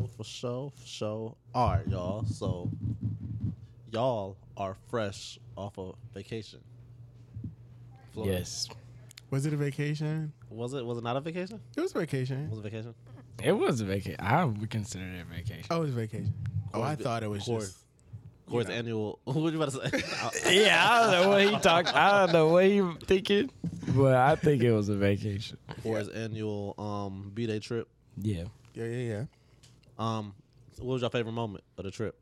sure, for sure, for sure. All right, y'all. So, y'all are fresh off of vacation. Florida. Yes, Was it a vacation? Was it? Was it not a vacation? It was a vacation. Was it vacation? it was a vacation. I would consider it a vacation. Oh, it was a vacation. Oh, I thought it was Corey- just. Corey's know. annual. What you about to say? yeah, I don't know what he talked. I don't know what he thinking, but I think it was a vacation. Corey's annual um b day trip. Yeah. Yeah, yeah, yeah. Um, so what was your favorite moment of the trip?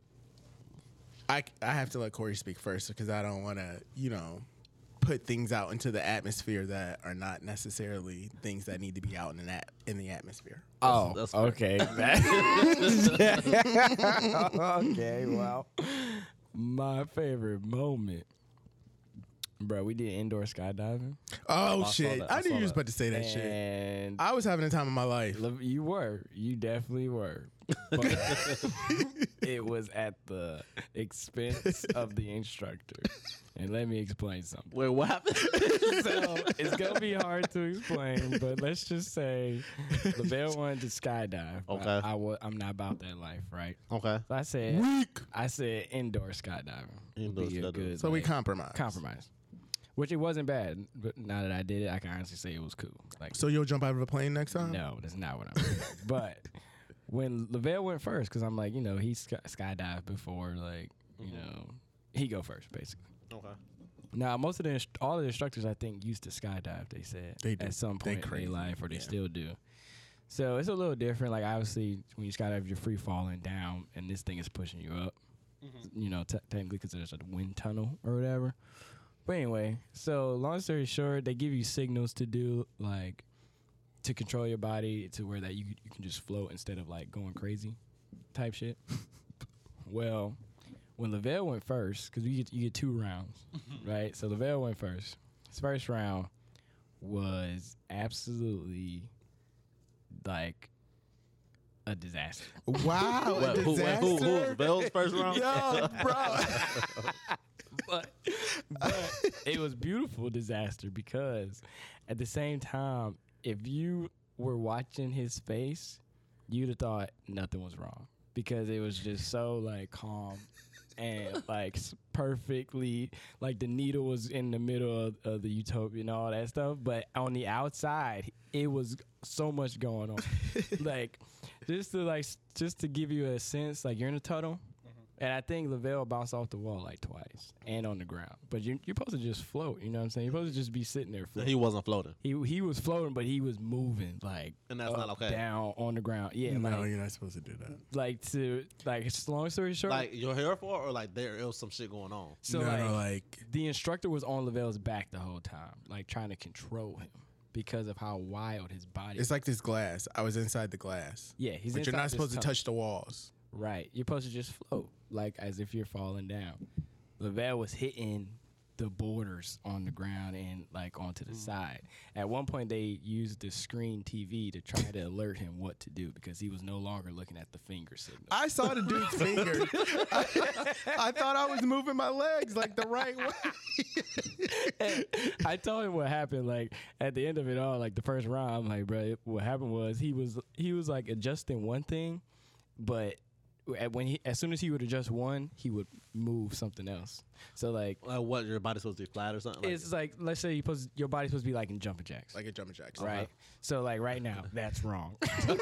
I, I have to let Corey speak first because I don't want to, you know, put things out into the atmosphere that are not necessarily things that need to be out in the, at, in the atmosphere. Oh, that's fair. okay. okay, well, my favorite moment, bro. We did indoor skydiving, Oh, saw shit. that. I I knew you was about to say that shit. I was having a time of my life. You were. You definitely were. But it was at the expense of the instructor. And let me explain something. Wait, what happened? So it's gonna be hard to explain, but let's just say Lavelle wanted to skydive. Okay. I, wa- I'm not about that life, right? okay. So I said Weak. I said indoor skydiving. Indoor skydiving. good, So we like, compromise. compromise. Which it wasn't bad, but now that I did it, I can honestly say it was cool. Like So you'll jump out of a plane next time? No, that's not what I'm saying. but when Lavelle went first, because I'm like, you know, he sky- skydived before, like, you mm-hmm. know, he go first, basically. Okay. Now, most of the inst- all the instructors I think used to skydive. They said They do. at some They point in crazy. their life, or they Yeah. still do. So it's a little different. Like obviously, when you skydive, you're free falling down, and this thing is pushing you up. Mm-hmm. You know, t- technically because there's a wind tunnel or whatever. But anyway, so long story short, they give you signals to do like to control your body to where that you you can just float instead of like going crazy, type shit. well, when Lavelle went first, because you get you get two rounds, right? So Lavelle went first. His first round was absolutely like a disaster. Wow. a What, who, wait, who, who was disaster? Bell's first round? Yo, bro. but but it was beautiful disaster because at the same time, if you were watching his face, you'd have thought nothing was wrong because it was just so like calm and like perfectly like the needle was in the middle of, of the utopia and all that stuff but on the outside it was so much going on. Like just to like just to give you a sense like you're in a tunnel and I think Lavelle bounced off the wall like twice and on the ground. But you're, you're supposed to just float. You know what I'm saying? You're supposed to just be sitting there floating. He wasn't floating. He he was floating, but he was moving like And that's up, not okay. down on the ground. Yeah, no, like you're not supposed to do that. like to like it's long story short. Like you're here for, or like there was some shit going on. so no, like, no, like the instructor was on Lavelle's back the whole time, like trying to control him because of how wild his body. it's like this glass. I was inside the glass, yeah, he's but you're not this supposed to touch the walls. Right. You're supposed to just float, like as if you're falling down. Lavelle was hitting the borders on the ground and like onto Mm. the side. At one point, they used the screen TV to try to alert him what to do because he was no longer looking at the finger signal. I saw the dude's finger. I, I thought I was moving my legs like the right way. I told him what happened. Like at the end of it all, like the first round, I'm like, bro, what happened was he was he was like adjusting one thing, but at- when he as soon as he would adjust one, he would move something else. So like Like what? Your body's supposed to be flat or something? Like, it's like let's say you supposed your body's supposed to be like in jumping jacks. like a jumping jack. Uh-huh. Right. So like right now, that's wrong. exactly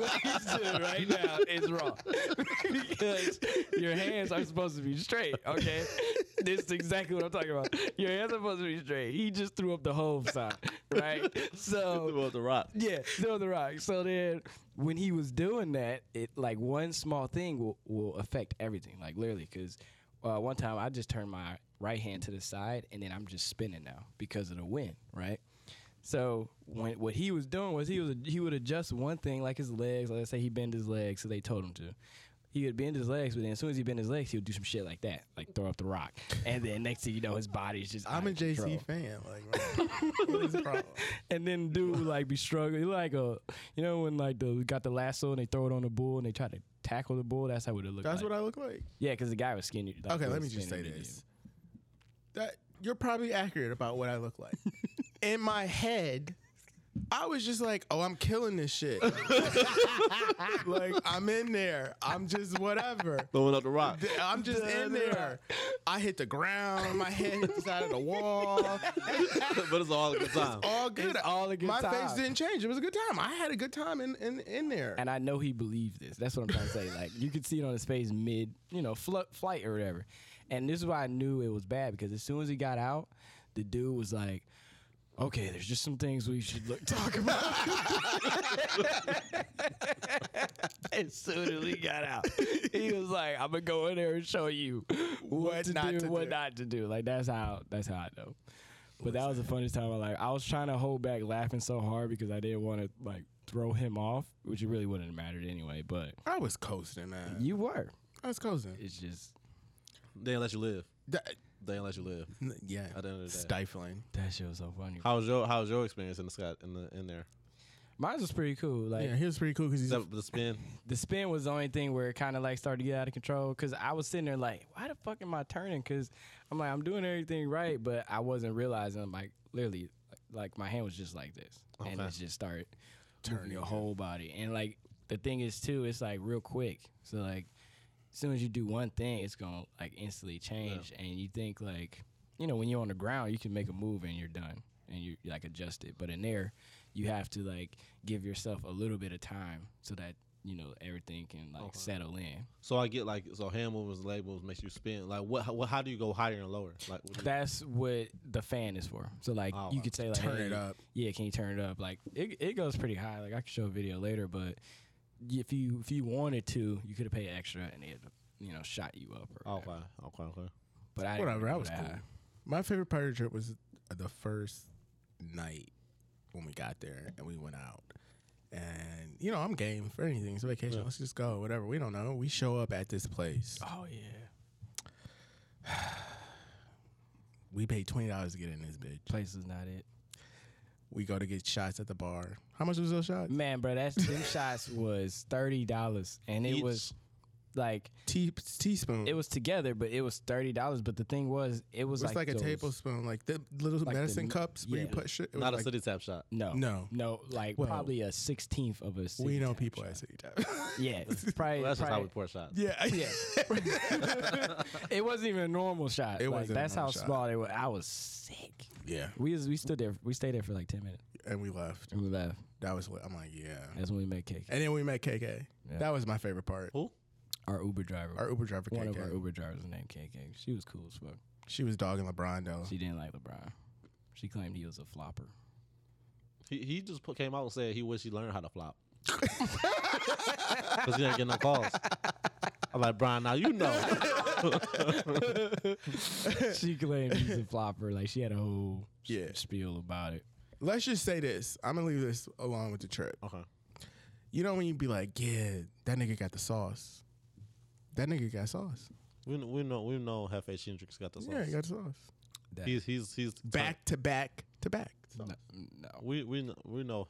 what he's doing right now is wrong. because your hands are supposed to be straight, okay? This is exactly what I'm talking about. Your hands are supposed to be straight. He just threw up the whole side, right? So Through the rock. yeah, throw the rock. So then when he was doing that, it like one small thing will, will affect everything, like literally. Because uh, one time I just turned my right hand to the side and then I'm just spinning now because of the wind, right? So when what he was doing was he was he would adjust one thing like his legs. Let's say he bend his legs, so they told him to. He would bend his legs, but then as soon as he bent his legs, he would do some shit like that, like throw up the rock, and then next thing you know, his body's just. I'm a of JC control. fan. Like, what is the problem? and then dude would, like be struggling. Like a, you know when like the got the lasso and they throw it on the bull and they try to tackle the bull. That's how it would look. Like. That's like. what I look like. Yeah, because the guy was skinny. like, Okay, let me just say this. That you're probably accurate about what I look like. In my head, I was just like, oh, I'm killing this shit. like I'm in there. I'm just whatever. Throwing up the rock. I'm just in there. I hit the ground. My head hit the side of the wall. but it's all a good time. All good. It's all a good My face didn't change. It was a good time. I had a good time in in, in there. And I know he believed this. That's what I'm trying to say. Like you could see it on his face mid, you know, fl- flight or whatever. And this is why I knew it was bad because as soon as he got out, the dude was like, "Okay, there's just some things we should look talk about." as soon as he got out, he was like, "I'm gonna go in there and show you what, What to not do, to what do." not to do." Like that's how that's how I know. But that was the funniest time. I like I was trying to hold back laughing so hard because I didn't want to like throw him off, which it really wouldn't have mattered anyway. But I was coasting, man. you were. I was coasting. It's just They ain't let you live. That- They ain't let you live. yeah. At the end of the day. Stifling. that shit was so funny. How was your How was your experience in the sky in the in there? Mine was pretty cool. Like Yeah, he was pretty cool because he's a, Except the spin. the spin was the only thing where it kind of like started to get out of control. Cause I was sitting there like, why the fuck am I turning? Cause I'm like, I'm doing everything right, but I wasn't realizing I'm like literally like my hand was just like this, and it just started turning Turning, your whole body. And like the thing is too, it's like real quick. So like as soon as you do one thing, it's gonna like instantly change. And you think like, you know, when you're on the ground, you can make a move and you're done and you like adjust it. But in there, you have to like give yourself a little bit of time so that you know everything can like Okay. settle in. So I get like so hand movements, leg movements makes you spin. Like what? How, what, how do you go higher and lower? Like what do you- That's what the fan is for. So like Oh, you could say like, turn hey, it up. Yeah, can you turn it up? Like it, it goes pretty high. Like I can show a video later, but if you if you wanted to, you could have paid extra and it you know shot you up. Or okay, whatever. okay, okay. But I Whatever. go That was that cool. My favorite part of the trip was the first night when we got there and we went out. And you know, I'm game for anything. It's a vacation. Yeah. Let's just go. Whatever. We don't know. We show up at this place. Oh yeah, We paid twenty dollars to get in this bitch. place is not it. We go to get shots at the bar. How much was those shots? Man, bro, that's them shots was thirty dollars, and it Each? was like Tea, teaspoon. it was together, but it was thirty dollars. But the thing was, it was It was like, a those- tablespoon, like the little Like medicine m- cups where you put shit. It was Not a like, city tap shot. No, No. no, like Well, probably a sixteenth of a. we know tap people shot. at City Tap. Yeah, probably. Well, that's just how probably- we pour shots. yeah, Yeah. it wasn't even a normal shot. It like, wasn't a That's how shot. small it was. I was sick. Yeah. We was, we stood there. We stayed there for like ten minutes, And we left. and we left. That was what I'm like. Yeah. That's when we met KK, And then we met KK. Yeah. That was my favorite part. Who? our Uber driver. Our Uber driver One of KK. our Uber drivers was named KK. She was cool as fuck. She was dogging LeBron though. She didn't like LeBron. She claimed he was a flopper. He he just put, came out and said he wished he learned how to flop. Because he ain't getting no calls. I'm like, Brian, now you know. she claimed he's a flopper. Like she had a whole Yeah. spiel about it. Let's just say this. I'm gonna leave this along with the trip. okay. You know when you be like, yeah, that nigga got the sauce. That nigga got sauce. We know, we know we know Hefe Chendrix got the sauce. Yeah, he got the sauce. That, he's he's he's Back to back to back. no, no. We we know, we know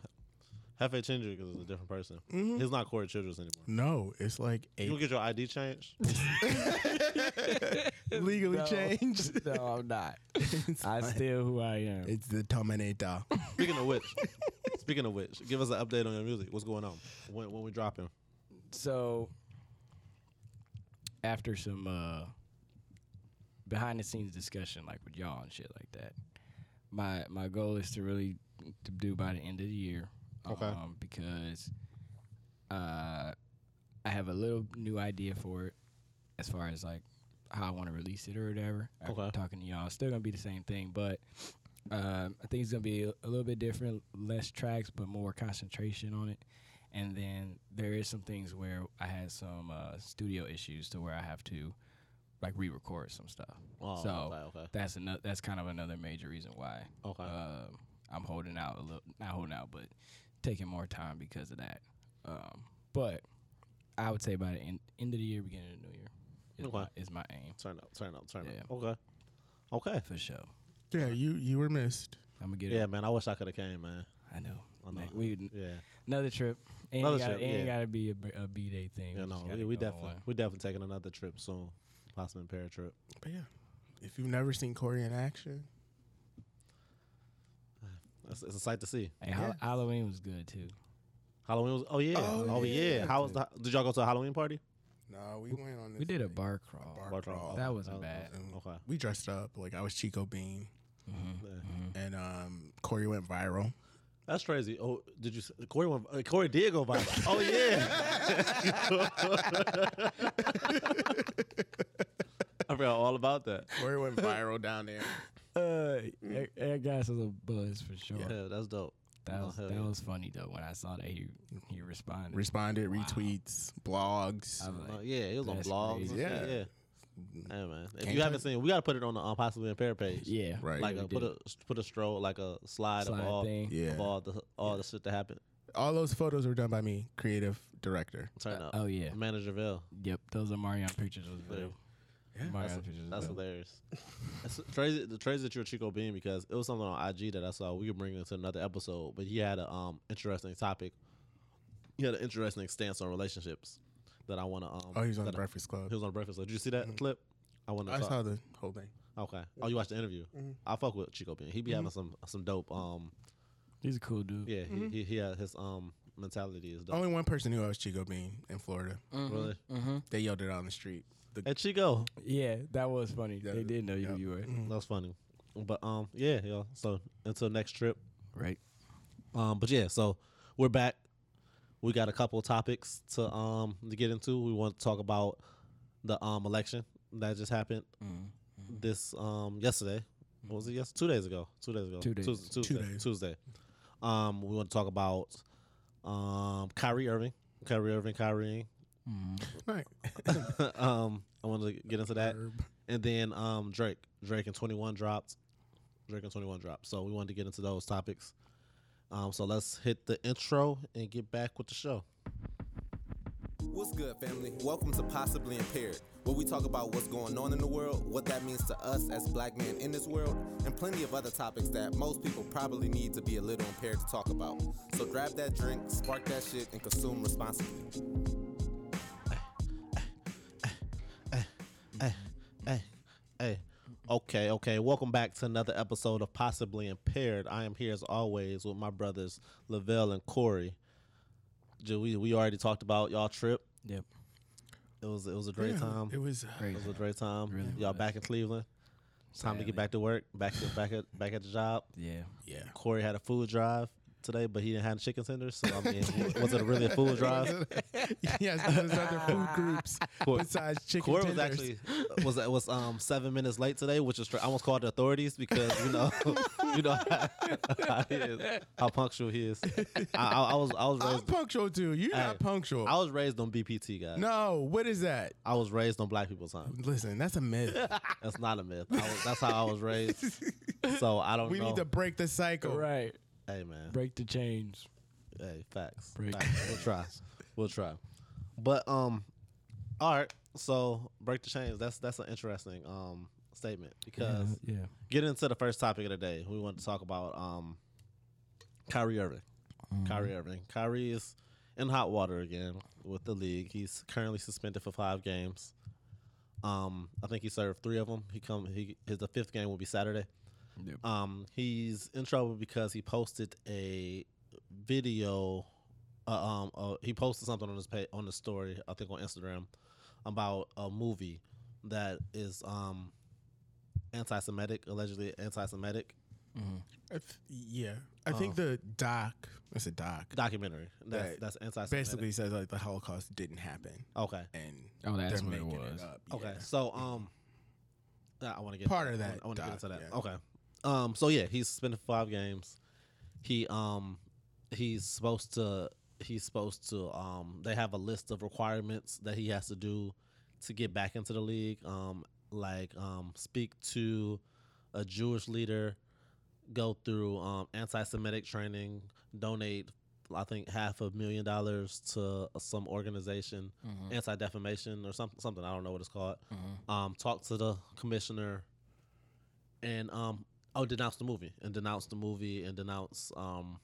Hefe Chendrix is a different person. Mhm. He's not Corey Childress anymore. No, it's like You a gonna get your ID changed? legally No. changed. no, I'm not. It's I fine. still who I am. It's the Terminator. Speaking of which, speaking of which, give us an update on your music. What's going on? When when we dropping? so after some uh behind the scenes discussion like with y'all and shit like that my my goal is to really to do by the end of the year Okay. um, because uh i have a little new idea for it as far as like how i want to release it or whatever after Okay. talking to y'all it's still gonna be the same thing but um, I think it's gonna be a, a little bit different, less tracks, but more concentration on it. And then there is some things where I had some uh, studio issues to where I have to like re-record some stuff. Oh, So, okay, okay, That's another. That's kind of another major reason why okay. um, I'm holding out a little. Not holding out, but taking more time because of that. Um, but I would say by the end, end of the year, beginning of the new year, is, Okay. my, is my aim turn up, turn up, turn Yeah. up. Okay, okay. for sure. yeah, you you were missed. I'm gonna get Yeah, it. man. I wish I could have came, man. I know. I know. Man, we Yeah, Another trip. Ain't Another gotta, trip, Ain't yeah. gotta be a, b- a B day thing. yeah. We No, we, we definitely, we definitely taking another trip soon. Possibly pair trip. But yeah, if you've never seen Corey in action, It's, it's a sight to see. Hey, Hall- Halloween was good too. Halloween was. Oh yeah. Oh, Oh, yeah. yeah. How was the? Did y'all go to a Halloween party? No, we went on this. We did a bar crawl. bar Bar crawl. crawl. That wasn't Oh, bad. and Okay. We dressed up like I was Chico Bean, Yeah. and um, Corey went viral. That's crazy. Oh, did you? s- Corey went. uh, Corey did go viral. oh yeah. I forgot all about that. Corey went viral down there. Uh, that, that guy's a buzz for sure. Yeah, that's dope. That Oh, was hell that yeah. was funny though when I saw that he he responded. Responded, retweets, blogs. I was Uh, yeah, it was on blogs. crazy. Yeah. yeah. Hey man, if Can't you haven't touch- seen, we gotta put it on the um, possibly impaired page. yeah, Right. like we a, put a put a stroll like a slide, Slide of all thing. Yeah. of all the all the shit that happened. All those photos were done by me, creative director. Turn up. Oh yeah, Manager Ville. yep. Those are Marion pictures. Those Yeah. real. Yeah. That's, pictures. that's hilarious. That's crazy. The crazy that you're Chico Bean because it was something on IG that I saw. We could bring it to another episode, but he had an um interesting topic. He had an interesting stance on relationships that I want to um. Oh, he was on the I- Breakfast Club. He was on Breakfast. Club. Did you see that clip? I want to. I saw the whole thing. Okay. Oh, you watched the interview? I fuck with Chico Bean. He be having some some dope. Um, He's a cool dude. yeah, he, he he had his um mentality is dope. Only one person knew I was Chico Bean in Florida. Really? Mm-hmm. They yelled it out on the street. The, Hey Chico, Yeah, that was funny. Yeah, they did know yeah. who you were. that was funny. But um, yeah, yo. So until next trip. Right. Um, but yeah, so we're back. We got a couple of topics to um to get into. We want to talk about the um election that just happened Mm-hmm. this um yesterday. What was it? Yes, two days ago. Two days ago. Two days. Tues- Tuesday. Two days. Tuesday. Um, we want to talk about um Kyrie Irving. Kyrie Irving. Kyrie. Right. um, I want to get into that, and then um Drake. Drake and Twenty One dropped. Drake and Twenty One dropped. So we wanted to get into those topics. Um, so let's hit the intro and get back with the show. What's good, family? Welcome to Possibly Impaired, where we talk about what's going on in the world, what that means to us as black men in this world, and plenty of other topics that most people probably need to be a little impaired to talk about. So grab that drink, spark that shit, and consume responsibly. Hey. Okay, okay. Welcome back to another episode of Possibly Impaired. I am here as always with my brothers Lavelle and Corey. We we already talked about y'all trip. Yep. It was it was a great Yeah, time. It was. Uh, great. It was a great time. Really y'all was. back in Cleveland. Time to get back to work. Back to, back at back at the job. Yeah. Yeah. Corey had a food drive today, but he didn't have chicken tenders. So I mean, was it really a food drive? yes, there's other food groups Corey- besides chicken Corey was tenders. actually was was um seven minutes late today, which is I almost called the authorities because you know you know how, how he is, how punctual he is. I, I, I was I was I'm raised punctual too. You're Hey, not punctual. I was raised on BPT guys. no, what is that? I was raised on Black people's Time. Listen, that's a myth. That's not a myth. I was, that's how I was raised. So I don't we know. need to break the cycle. Right. Hey man, Break the chains. hey facts. Break. facts. We'll try. We'll try. But um, all right. So break the chains. That's that's an interesting um statement because. yeah. get into the first topic of the day. We want to talk about um, Kyrie Irving. Kyrie Irving. Kyrie is in hot water again with the league. He's currently suspended for five games. Um, I think he served three of them. He come. He his the fifth game will be Saturday. Yep. Um, he's in trouble because he posted a video. Uh, um, uh, he posted something on his page on the story. I think on Instagram about a movie that is um anti-Semitic, allegedly anti-Semitic I th- yeah, I think the doc. It's a doc. documentary. That's That that's anti-Semitic. Basically says like the Holocaust didn't happen, okay. and Oh, that's they're what it making was. up. Okay. Yeah. So um, I want to get Part of that I want to get into that. yeah. Okay. Um. So yeah, he's suspended for five games. He um, he's supposed to he's supposed to um. They have a list of requirements that he has to do to get back into the league. Um, like um, speak to a Jewish leader, go through um anti-Semitic training, donate. I think half a million dollars to some organization, anti defamation or something. Something I don't know what it's called. Um, talk to the commissioner, and um, oh, denounce the movie and denounce the movie and denounce um,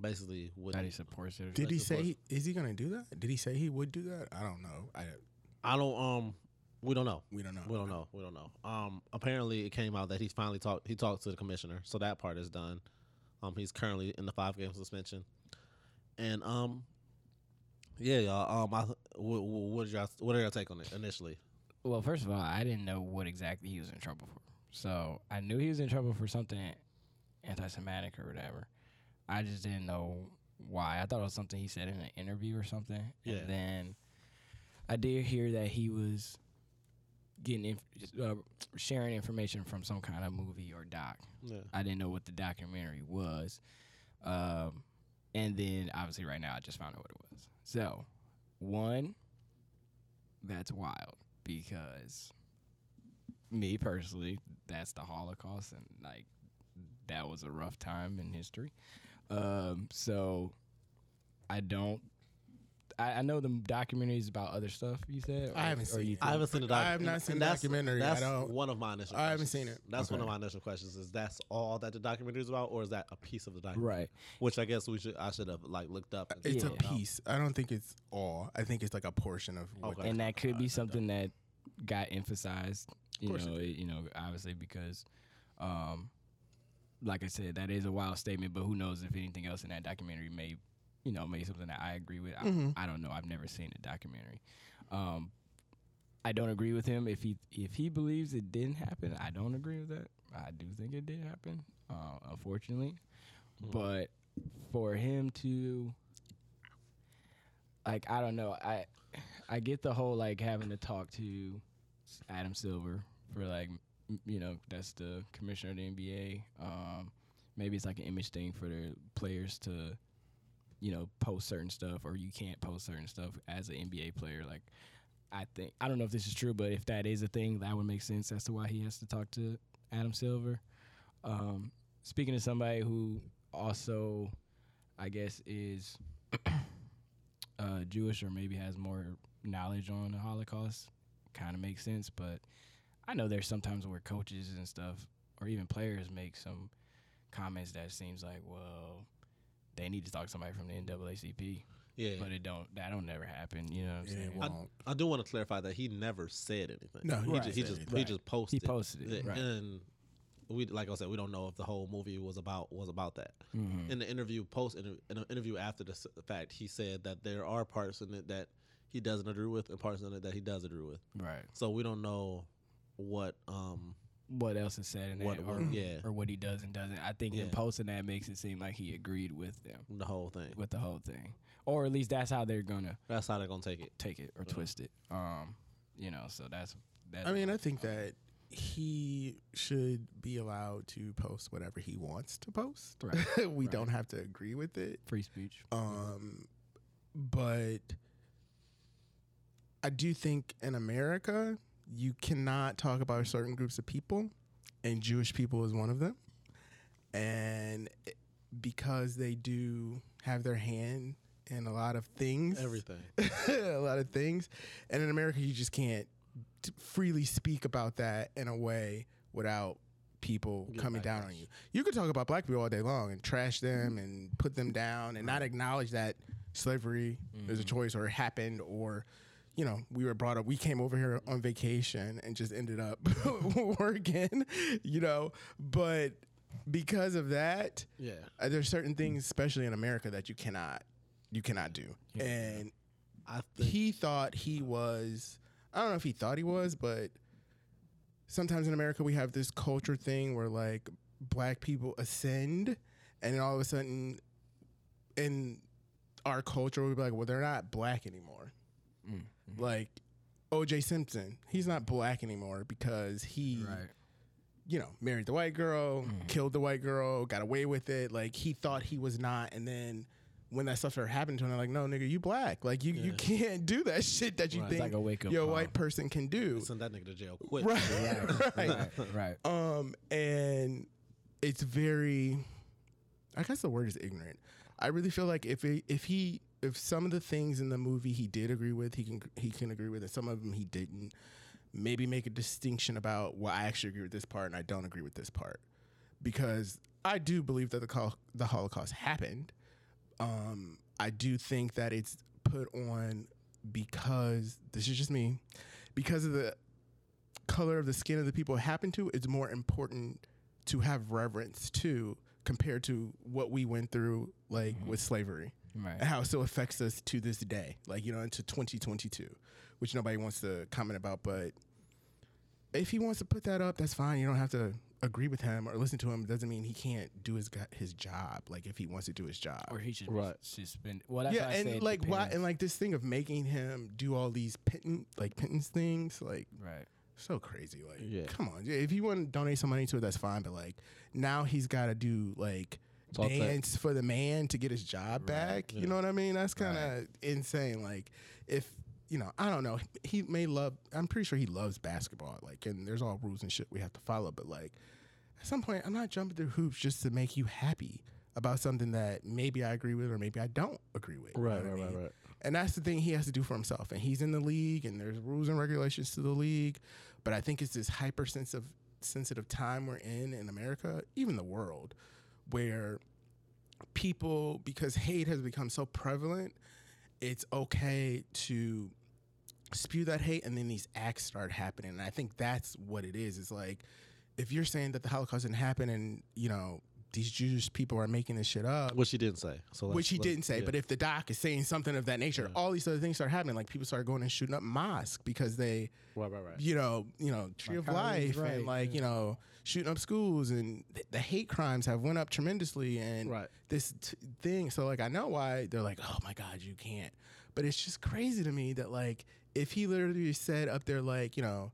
basically what That he supports it. Did he say? He, is he gonna do that? Did he say he would do that? I don't know. I I don't um, we don't know. we don't know. We don't know. We don't know. Um, apparently it came out that he finally talked. He talked to the commissioner, so that part is done. Um, he's currently in the five game suspension, and um, yeah, y'all. Um, I, what, what, y'all, what are y'all take on it initially? Well, first of all, I didn't know what exactly he was in trouble for. So I knew he was in trouble for something anti-Semitic or whatever. I just didn't know why. I thought it was something he said in an interview or something. Yeah. And then I did hear that he was getting inf- uh, sharing information from some kind of movie or doc. Yeah. I didn't know what the documentary was. Um, and then obviously right now I just found out what it was. So, one, that's wild because me personally, that's the Holocaust and like that was a rough time in history. Um, so I don't. I, I know the documentary is about other stuff. You said I haven't seen you it. I haven't seen the doc- I have not seen and the that's- documentary. I That's don't- one of my initial. I haven't questions. seen it. That's one of my initial questions. Is that's all that the documentary is about, or is that a piece of the documentary? Right. Which I guess we should. I should have like looked up. and It's Yeah. a piece. I don't think it's all. I think it's like a portion of. What Okay. and that could be something that got emphasized. You know, it, you know, obviously because, um, like I said, that is a wild statement. But who knows if anything else in that documentary may, you know, may something that I agree with. I, Mhm. I don't know. I've never seen the documentary. Um, I don't agree with him if he if he believes it didn't happen. I don't agree with that. I do think it did happen, uh, unfortunately. But for him to like I don't know. I I get the whole like having to talk to Adam Silver for like you know that's the commissioner of the NBA. Um, maybe it's like an image thing for the players to you know post certain stuff or you can't post certain stuff as an NBA player. Like I think I don't know if this is true, but if that is a thing, that would make sense as to why he has to talk to Adam Silver. Um, speaking to somebody who also, I guess, is uh, Jewish or maybe has more knowledge on the Holocaust, kind of makes sense. But I know there's sometimes where coaches and stuff, or even players, make some comments that seems like, well, they need to talk to somebody from the NAACP, Yeah. but it don't. That don't never happen. You know what I'm It saying? won't. I do want to clarify that he never said anything. No, he he, didn't just, he say just anything. he just posted. He posted it, right. and we like I said, we don't know if the whole movie was about was about that. Mhm. In the interview, post in an interview after the fact, he said that there are parts in it that he doesn't agree with and parts in it that he does agree with. Right. So we don't know what um What else is said in What- that, or, yeah. or what he does and doesn't. I think him Yeah. posting that makes it seem like he agreed with them, the whole thing. with the whole thing, or at least that's how they're gonna That's how they're gonna take it. take it or Yeah. twist it. Um, you know, so that's that's. I mean, I think that he should be allowed to post whatever he wants to post. Right, we right. don't have to agree with it. free speech. Um, but I do think in America, you cannot talk about certain groups of people, and Jewish people is one of them. And because they do have their hand in a lot of things, Everything. a lot of things, and in America, you just can't freely speak about that in a way without people Get coming down on you. You could talk about black people all day long and trash them mm-hmm. and put them down and not acknowledge that slavery is a mm-hmm. choice or happened or you know, we were brought up. We came over here on vacation and just ended up working, you know. But because of that, Yeah. uh, there's certain things, especially in America, that you cannot, you cannot do. And I think he thought he was. I don't know if he thought he was, but sometimes in America we have this culture thing where like black people ascend, and then all of a sudden, in our culture, we'd be like, well, they're not black anymore. Like O.J. Simpson, he's not black anymore because he, Right. you know, married the white girl, Mm. killed the white girl, got away with it. Like he thought he was not, and then. When that stuff started happening to him, they're like, no, nigga, you black. Like, you, you can't do that shit that you Right. It's think like a wake-up your call. white person can do. send that nigga to jail quick. Right, right. Right. Right. Um, and it's very, I guess the word is ignorant. I really feel like if it, if he if some of the things in the movie he did agree with, he can he can agree with, and some of them he didn't. Maybe make a distinction about well, I actually agree with this part and I don't agree with this part, because I do believe that the the Holocaust happened. Um, I do think that it's put on because this is just me, because of the color of the skin of the people it happened to, it's more important to have reverence to compared to what we went through, like with slavery, Right. and how it still affects us to this day, like you know, into 2022, which nobody wants to comment about. But if he wants to put that up, that's fine. You don't have to agree with him or listen to him. It doesn't mean he can't do his his job. Like if he wants to do his job, Or he should Right. suspend. Well, yeah, I and said like why and like this thing of making him do all these pittance like pittance things, like right. so crazy. Like, Yeah. come on, yeah, if you want to donate some money to it, that's fine. But like now he's got to do like Talk tech. Dance for the man to get his job back. You know what I mean? That's kind of insane. Like if you know, I don't know. He may love. I'm pretty sure he loves basketball. Like, and there's all rules and shit we have to follow. But like, at some point, I'm not jumping through hoops just to make you happy about something that maybe I agree with or maybe I don't agree with. you know Right, I right, right, right. And that's the thing he has to do for himself. And he's in the league, and there's rules and regulations to the league. But I think it's this hypersensitive, sensitive time we're in in America, even the world, where people, because hate has become so prevalent, it's okay to spew that hate, and then these acts start happening. And I think that's what it is. It's like if you're saying that the Holocaust didn't happen, and you know these Jewish people are making this shit up, Which he didn't say. So which he didn't say. yeah. But if the doc is saying something of that nature, all these other things start happening. Like people start going and shooting up mosques because they, right, right, right. you know, you know, tree of Kylie's life and right, like you know, shooting up schools and th- the hate crimes have went up tremendously. And Right. this t- thing, so like I know why they're like, oh my god, you can't. But it's just crazy to me that like if he literally said up there like you know.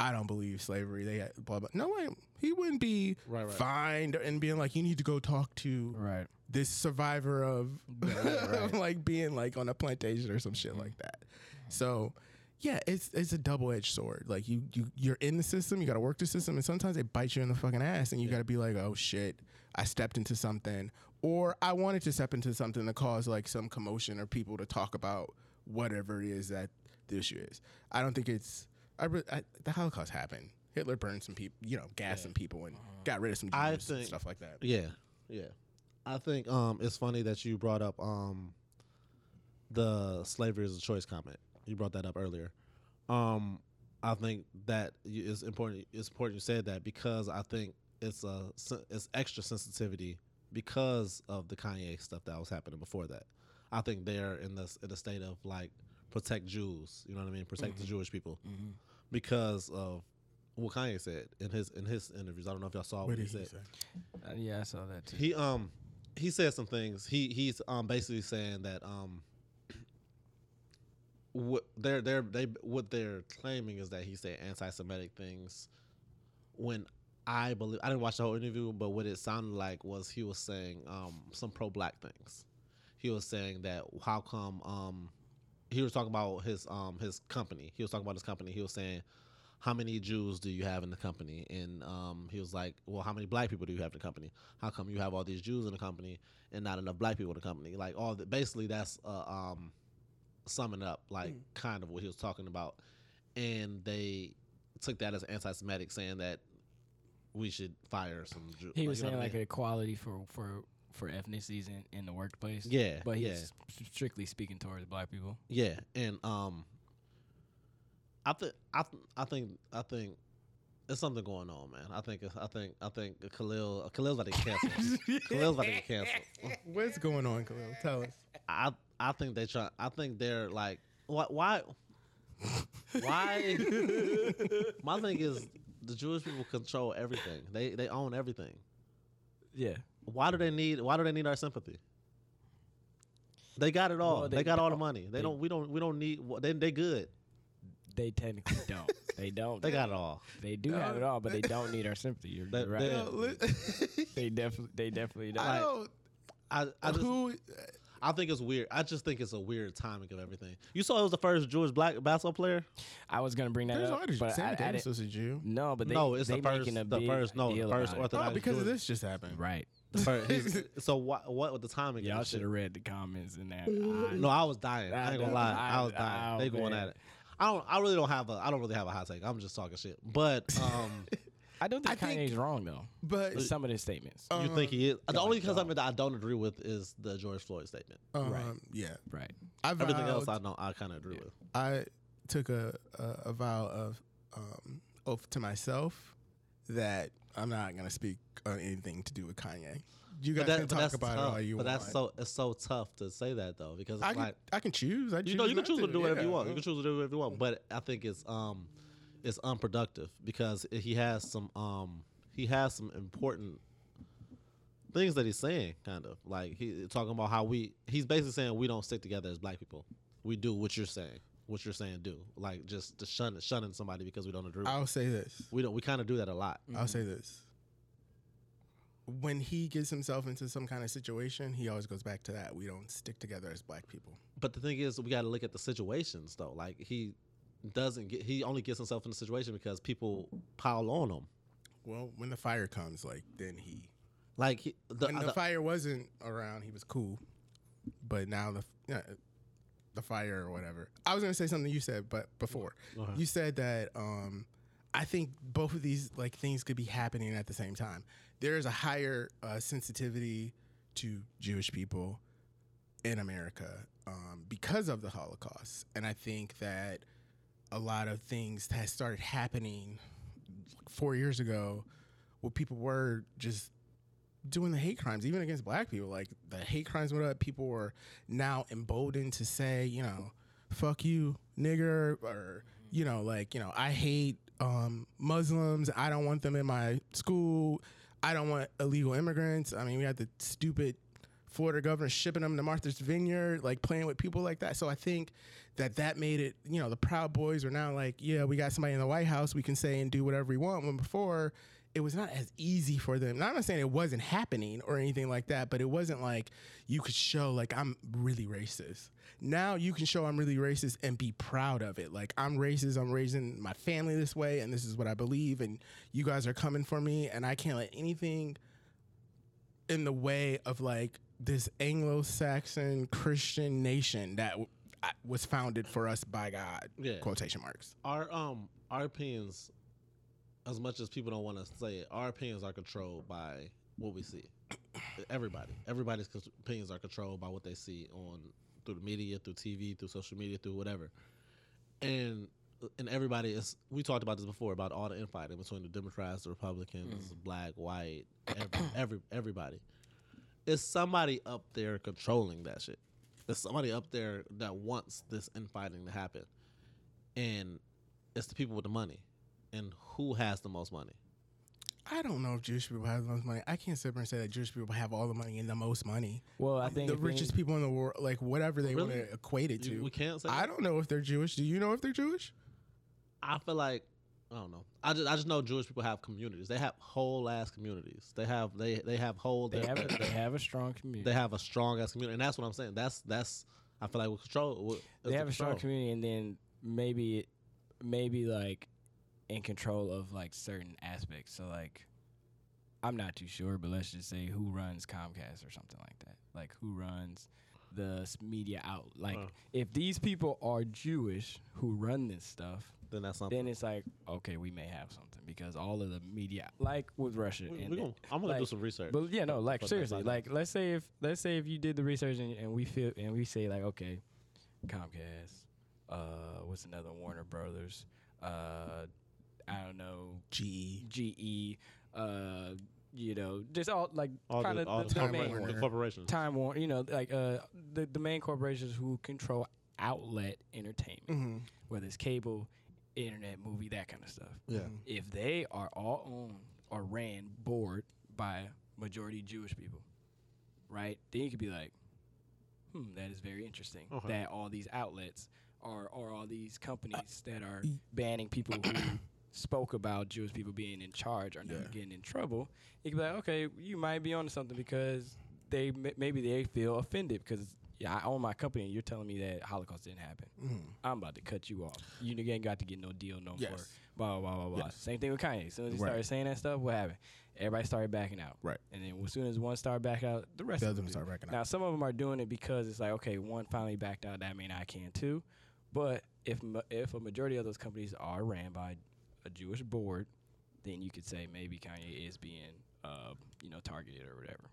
I don't believe slavery. They had blah blah. No way. He wouldn't be Right, right. fined and being like, you need to go talk to Right. this survivor of right. like being like on a plantation or some shit like that. So yeah, it's it's a double edged sword. Like you you you're in the system, you got to work the system, and sometimes they bite you in the fucking ass, and you got to be like, oh shit, I stepped into something, or I wanted to step into something to cause like some commotion or people to talk about whatever it is that the issue is. I don't think it's I, re- I the Holocaust happened. Hitler burned some people, you know, gassed some people and got rid of some Jews I and think- stuff like that. Yeah, yeah. I think um, it's funny that you brought up um, the slavery is a choice comment. You brought that up earlier. Um, I think that y- it's important. It's important you said that because I think it's a sen- it's extra sensitivity because of the Kanye stuff that was happening before that. I think they're in this in a state of like protect Jews. You know what I mean? Protect the Jewish people because of what Kanye said in his in his interviews. I don't know if y'all saw what, What he he said. Uh, yeah, I saw that too. He um he said some things. He he's um basically saying that um what they're they're they what they're claiming is that he said anti-Semitic things when I believe I didn't watch the whole interview, but what it sounded like was he was saying um some pro-black things. He was saying that how come um he was talking about his um his company. He was talking about his company. He was saying how many Jews do you have in the company? And um, he was like, well, how many black people do you have in the company? How come you have all these Jews in the company and not enough black people in the company? Like all the, basically that's uh, um, summing up like kind of what he was talking about. And they took that as anti-Semitic, saying that we should fire some Jews. He was you know saying what I like mean? equality for for for ethnicities in, in the workplace. Yeah, but he's yeah. strictly speaking towards black people. Yeah, and um, I think I th- I think I think there's something going on, man. I think I think I think Khalil Khalil's about to get canceled. Khalil's about to get canceled. What's going on, Khalil? Tell us. I I think they try. I think they're like why why why. My thing is the Jewish people control everything. They they own everything. Yeah. Why do they need Why do they need our sympathy? They got it all. Well, they, they got all the money. They, They- don't. We don't. We don't need. They they good. They technically don't. They don't. They got it all. They do have it all, but they don't need our sympathy. You're, They- you're right. they- li- They definitely, they definitely don't. I don't. I I just, who? I think it's weird. I just think it's a weird timing of everything. You saw it was the first Jewish black basketball player. I was gonna bring that There's up, already but I, Sammy I Davis didn't. was a Jew. No, but they, no, it's they the first. The first. No, the first. Orthodox. Oh, because of Jewish- this just happened. Right. The first- he's- so what? What with the timing? of Y'all should have read the comments in that. I, No, I was dying. I, I ain't gonna lie. I, I- was dying. they going man. at it. I don't. I really don't have a. I don't really have a hot take. I'm just talking shit. But um, I don't think I think- Kanye's wrong though. But some of his statements. you think he is? The only God. something that I don't agree with is the George Floyd statement. um, Right. yeah, right. I Everything else, I don't. I kind of agree with. I took a, a, a vow of um, oath to myself that I'm not gonna speak on anything to do with Kanye. You But, guys that, can talk about tough. it all you but want. that's so it's so tough to say that though because I can, like I can choose. I you choose know you can choose to do whatever you want. You can choose to do whatever you want. But I think it's um it's unproductive because he has some um he has some important things that he's saying kind of like he talking about how we he's basically saying we don't stick together as black people. We do what you're saying. What you're saying do. Like just to shun shunning somebody because we don't agree. with I'll say this. we don't we kind of do that a lot. I'll say mm-hmm. this. When he gets himself into some kind of situation, he always goes back to that. We don't stick together as black people. But the thing is, we got to look at the situations though. Like he doesn't get, he only gets himself in the situation because people pile on him. Well, when the fire comes, like then he. Like he, the, when the, the- fire wasn't around, he was cool. But now the yeah, the fire or whatever. I was gonna say something you said, but before Uh-huh. you said that, um, I think both of these like things could be happening at the same time. There is a higher uh, sensitivity to Jewish people in America um, because of the Holocaust, and I think that a lot of things that started happening four years ago, where people were just doing the hate crimes, even against black people. Like the hate crimes up. People were now emboldened to say, you know, fuck you, nigger, or, you know, like, you know, I hate um, Muslims. I don't want them in my school. I don't want illegal immigrants. I mean, we had the stupid Florida governor shipping them to Martha's Vineyard, like playing with people like that. So I think that that made it, you know, the Proud Boys are now like, yeah, we got somebody in the White House. We can say and do whatever we want. When before, it was not as easy for them. Now, I'm not saying it wasn't happening or anything like that, but it wasn't like you could show like I'm really racist. Now you can show I'm really racist and be proud of it. Like I'm racist. I'm raising my family this way, and this is what I believe. And you guys are coming for me, and I can't let anything in the way of like this Anglo-Saxon Christian nation that w- was founded for us by God. Yeah. Quotation marks. our um our opinions, as much as people don't want to say it, our opinions are controlled by what we see. Everybody, everybody's opinions are controlled by what they see on through the media, through TV, through social media, through whatever. And and everybody is. We talked about this before about all the infighting between the Democrats, the Republicans, mm. black, white, every, every everybody. Is somebody up there controlling that shit? There's somebody up there that wants this infighting to happen, and it's the people with the money. And who has the most money? I don't know if Jewish people have the most money. I can't sit there and say that Jewish people have all the money and the most money. Well, I think the if any- richest people in the world, like whatever they want to equate it to. You- we can't say. I that? don't know if they're Jewish. Do you know if they're Jewish? I feel like I don't know. I just I just know Jewish people have communities. They have whole ass communities. They have they they have whole. they have a, they have a strong community. they have a strong ass community, and that's what I'm saying. That's that's I feel like we control. what- they have the a strong community, and then maybe, maybe like in control of like certain aspects. So like, I'm not too sure, but let's just say who runs Comcast or something like that. Like who runs the media out. Like Uh. if these people are Jewish who run this stuff, Then that's something. then it's like okay, we may have something because all of the media, like with Russia, We, and we gonna, I'm gonna do some research. but yeah, no, like seriously, like let's say if let's say if you did the research and, and we feel and we say like okay, Comcast, uh, what's another Warner Brothers, uh, I don't know, GE. GE, uh, you know, just all like all kind the, of all the, the, the Time main Warner. the corporations. Time Warner, you know, like uh, the the main corporations who control outlet entertainment, Mm-hmm. whether it's cable, internet, movie, that kind of stuff Yeah. if they are all owned or ran board by majority Jewish people, right? Then you could be like, hmm, that is very interesting. Okay. That all these outlets are or all these companies that are banning people who spoke about Jewish people being in charge or never Yeah. getting in trouble. You could be like, okay, you might be onto something because they maybe they feel offended because yeah, I own my company and you're telling me that Holocaust didn't happen. Mm-hmm. I'm about to cut you off. You ain't got to get no deal no more. Yes. Blah blah blah blah. blah. Yes. Same thing with Kanye. As soon as he Right. started saying that stuff, what happened? Everybody started backing out. Right. And then as soon as one started back out, the rest The of them start backing out. Now some of them are doing it because it's like, okay, one finally backed out. That mean I can too. But if if a majority of those companies are ran by a Jewish board, then you could say maybe Kanye is being, uh, you know, targeted or whatever.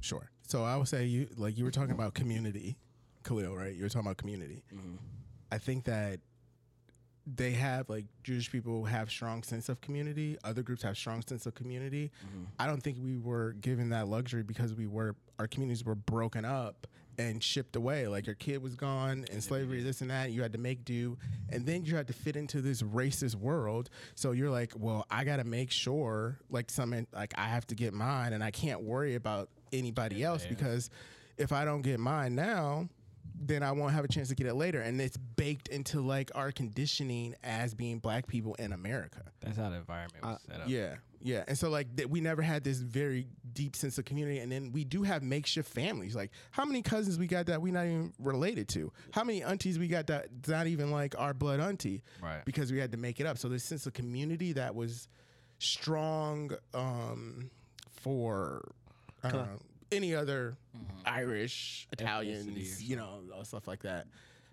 Sure. So I would say you like you were talking about community, Khalil, right? You were talking about community. Mm-hmm. I think that they have like Jewish people have strong sense of community. Other groups have strong sense of community. I don't think we were given that luxury because we were our communities were broken up and shipped away. Like your kid was gone in slavery, this and that. You had to make do, and then you had to fit into this racist world. So you're like, well, I got to make sure, like some, like I have to get mine, and I can't worry about anybody else because if I don't get mine now, then I won't have a chance to get it later. And it's baked into like our conditioning as being black people in America. That's how the environment was uh, set up. Yeah, yeah. And so like that we never had this very deep sense of community. And then we do have makeshift families. Like how many cousins we got that we not even related to? How many aunties we got that not even like our blood auntie? Right. Because we had to make it up. So this sense of community that was strong um, for I don't know, any other Irish, Italians, you know, all stuff like that.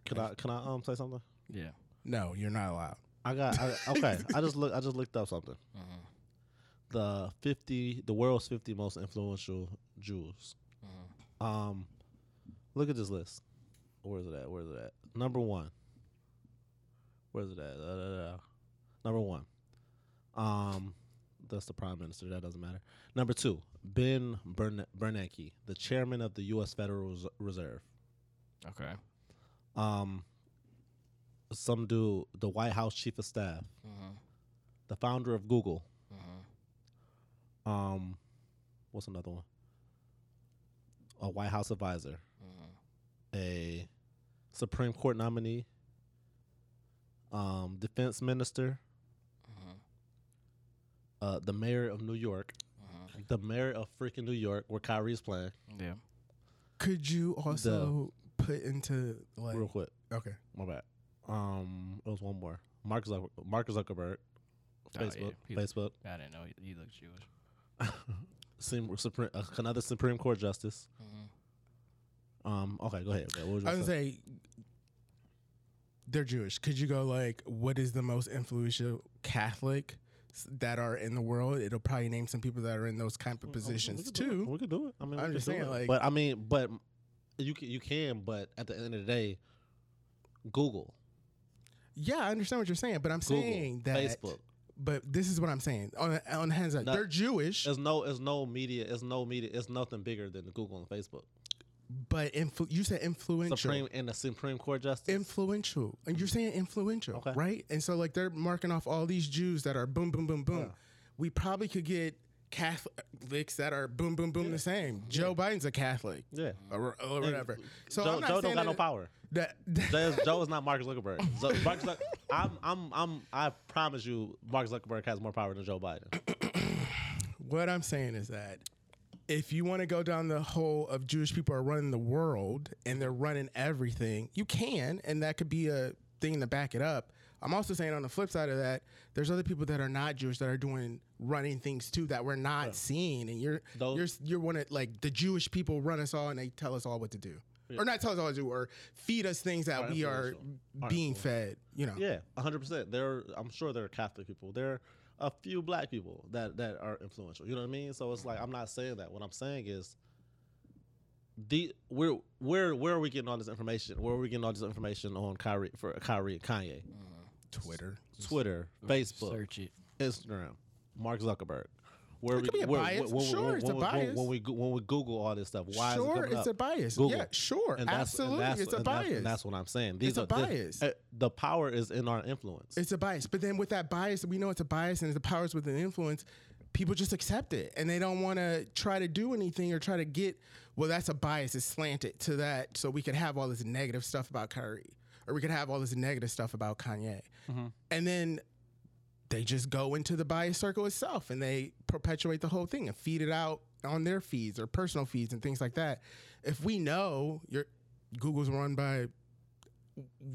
Can I can I um say something? Yeah. No, you're not allowed. I got I, okay. I just look. I just looked up something. The fifty, the world's fifty most influential Jews. Um, look at this list. Where's it at? Where's it at? Number one. Where's it at? Da, da, da. Number one. Um, that's the prime minister. That doesn't matter. Number two, Ben Bern- Bernanke, the chairman of the U.S. Federal Res- Reserve. Okay. Um, some dude, the White House chief of staff, the founder of Google. Um, what's another one? A White House advisor, a Supreme Court nominee, um, defense minister, uh, the mayor of New York, the mayor of freaking New York, where Kyrie's playing. Yeah. Could you also put into like Real quick, okay? my bad. Um, it was one more. Mark Zucker- Mark Zuckerberg, Oh, yeah. Facebook, Facebook. I didn't know he, he looked Jewish. Supreme, uh, another Supreme Court justice. Mm-hmm. Um. Okay, go ahead. Okay, what was I you was gonna gonna say? they're Jewish. Could you go like what is the most influential Catholic that are in the world? It'll probably name some people that are in those kind of positions do too. We could do it. I mean, I'm just saying, like- but I mean, but you can, you can, but at the end of the day, Google, Yeah, I understand what you're saying, but I'm Google, saying that. Facebook. But this is what I'm saying. On on the hands No. they're Jewish, There's no, there's no media. It's no media. It's nothing bigger than the Google and Facebook. but influ- you said influential. Supreme and the Supreme Court justice. influential and you're saying influential Okay. right and so like they're marking off all these jews that are boom boom boom boom Yeah. we probably could get catholics that are boom boom boom the same joe biden's a catholic yeah. or, or whatever so Joe, Joe don't got no power. that, Joe is, Joe is not Mark Zuckerberg. So Mark Zuck, I'm, I'm, I'm, I promise you, Mark Zuckerberg has more power than Joe Biden. what i'm saying is that if you want to go down the whole of jewish people are running the world and they're running everything you can and that could be a thing to back it up i'm also saying on the flip side of that there's other people that are not jewish that are doing running things too that we're not seeing and you're Those- you're you're one of like the jewish people run us all and they tell us all what to do or not tell us all what to do or feed us things that Are we are being fed you know Yeah, hundred percent. There, I'm sure there are Catholic people. There are a few Black people that that are influential. You know what I mean? So it's like I'm not saying that. What I'm saying is, the where where where are we getting all this information? Where are we getting all this information on Kyrie for Kyrie and Kanye? Mm. twitter Twitter, Facebook, Search it. Instagram, Mark Zuckerberg. Where It could be a where, bias. When, Sure, when, it's a when, when- bias. When we when we Google all this stuff, why is it sure it's up? a bias Google. yeah sure And that's- and absolutely that's- it's a and that's- bias and that's what I'm saying. These It's a are the- bias. uh, the power is in our influence. It's a bias. But then with that bias, we know it's a bias and the powers with an influence, people just accept it and they don't want to try to do anything or try to get, well, that's a bias. It's slanted to that. So we could have all this negative stuff about Kyrie or we could have all this negative stuff about Kanye. And then they just go into the bias circle itself and they perpetuate the whole thing and feed it out on their feeds or personal feeds and things like that. If we know your Google's run by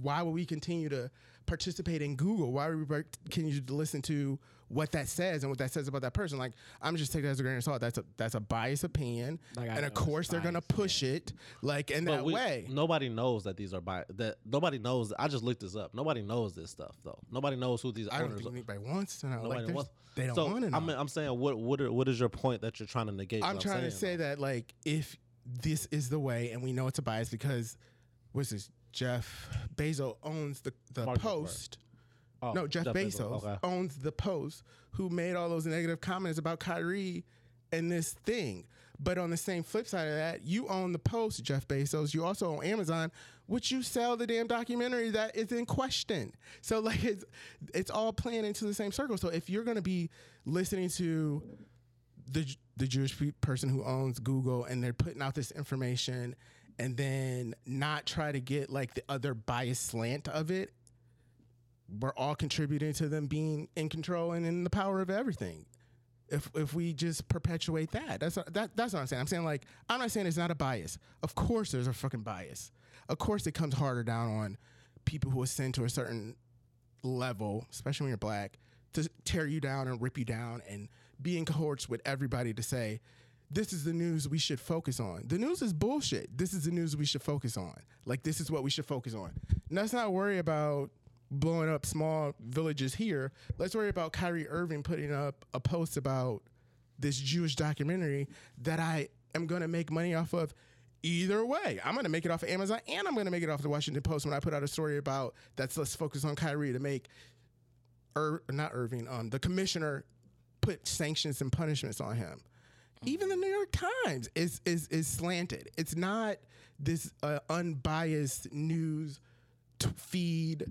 why would we continue to participate in Google? Why would we continue to listen to what that says and what that says about that person? Like, I'm just taking that as a grain of salt. That's a that's a biased opinion, Like, and of course they're gonna biased, push it like in that we- way. Nobody knows that these are bi- that nobody knows. I just looked this up. Nobody knows this stuff though. Nobody knows who these I don't owners think are. anybody wants to know. Nobody there's- wants. they don't so, want to know. I mean, I'm saying what what are, what is your point that you're trying to negate? I'm what trying to saying, say that like if this is the way, and we know it's a bias because what's this? Jeff Bezos owns the the Mark Zuckerberg. Post. Oh, no, Jeff, Jeff Bezos, Bezos, okay. owns the Post, who made all those negative comments about Kyrie and this thing. But on the same flip side of that, you own the Post, Jeff Bezos. You also own Amazon, which you sell the damn documentary that is in question. So like it's it's all playing into the same circle. So if you're gonna be listening to the the Jewish person who owns Google and they're putting out this information and then not try to get like the other biased slant of it we're all contributing to them being in control and in the power of everything. If if we just perpetuate that, that's that that's what I'm saying. I'm saying like I'm not saying it's not a bias. Of course, there's a fucking bias. Of course, it comes harder down on people who ascend to a certain level, especially when you're black, to tear you down and rip you down and be in cohorts with everybody to say, this is the news we should focus on. The news is bullshit. This is the news we should focus on. Like, this is what we should focus on. Let's not worry about blowing up small villages here. Let's worry about Kyrie Irving putting up a post about this Jewish documentary that I am going to make money off of. Either way, I'm going to make it off of Amazon and I'm going to make it off the Washington Post when I put out a story about that's let's focus on Kyrie to make Ir- not Irving, um, the commissioner put sanctions and punishments on him. Even the New York Times is is is slanted. It's not this uh, unbiased news t- feed,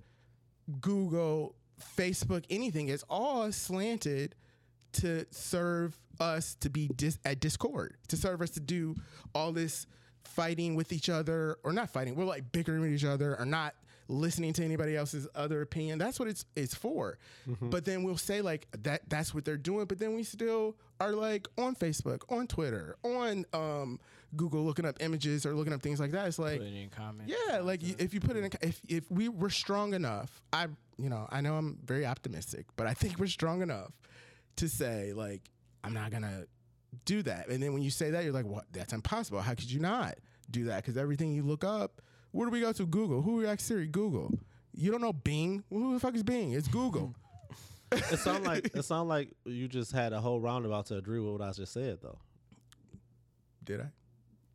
Google, Facebook, anything. It's all slanted to serve us to be dis- at discord, to serve us to do all this fighting with each other, or not fighting. We're like bickering with each other, or not listening to anybody else's other opinion. That's what it's it's for. But then we'll say like that that's what they're doing, but then we still are like on Facebook, on Twitter, on um, Google looking up images or looking up things like that. It's like Put it in comments. yeah, like you, if you put it in, if if we were strong enough, I you know I know I'm very optimistic, but I think we're strong enough to say like I'm not gonna do that. And then when you say that, you're like, what? That's impossible. How could you not do that? Because everything you look up, where do we go to? Google. Who reacts Siri? Google. You don't know Bing? Who the fuck is Bing? It's Google. It sound like it sound like you just had a whole roundabout to agree with what I just said, though. Did I?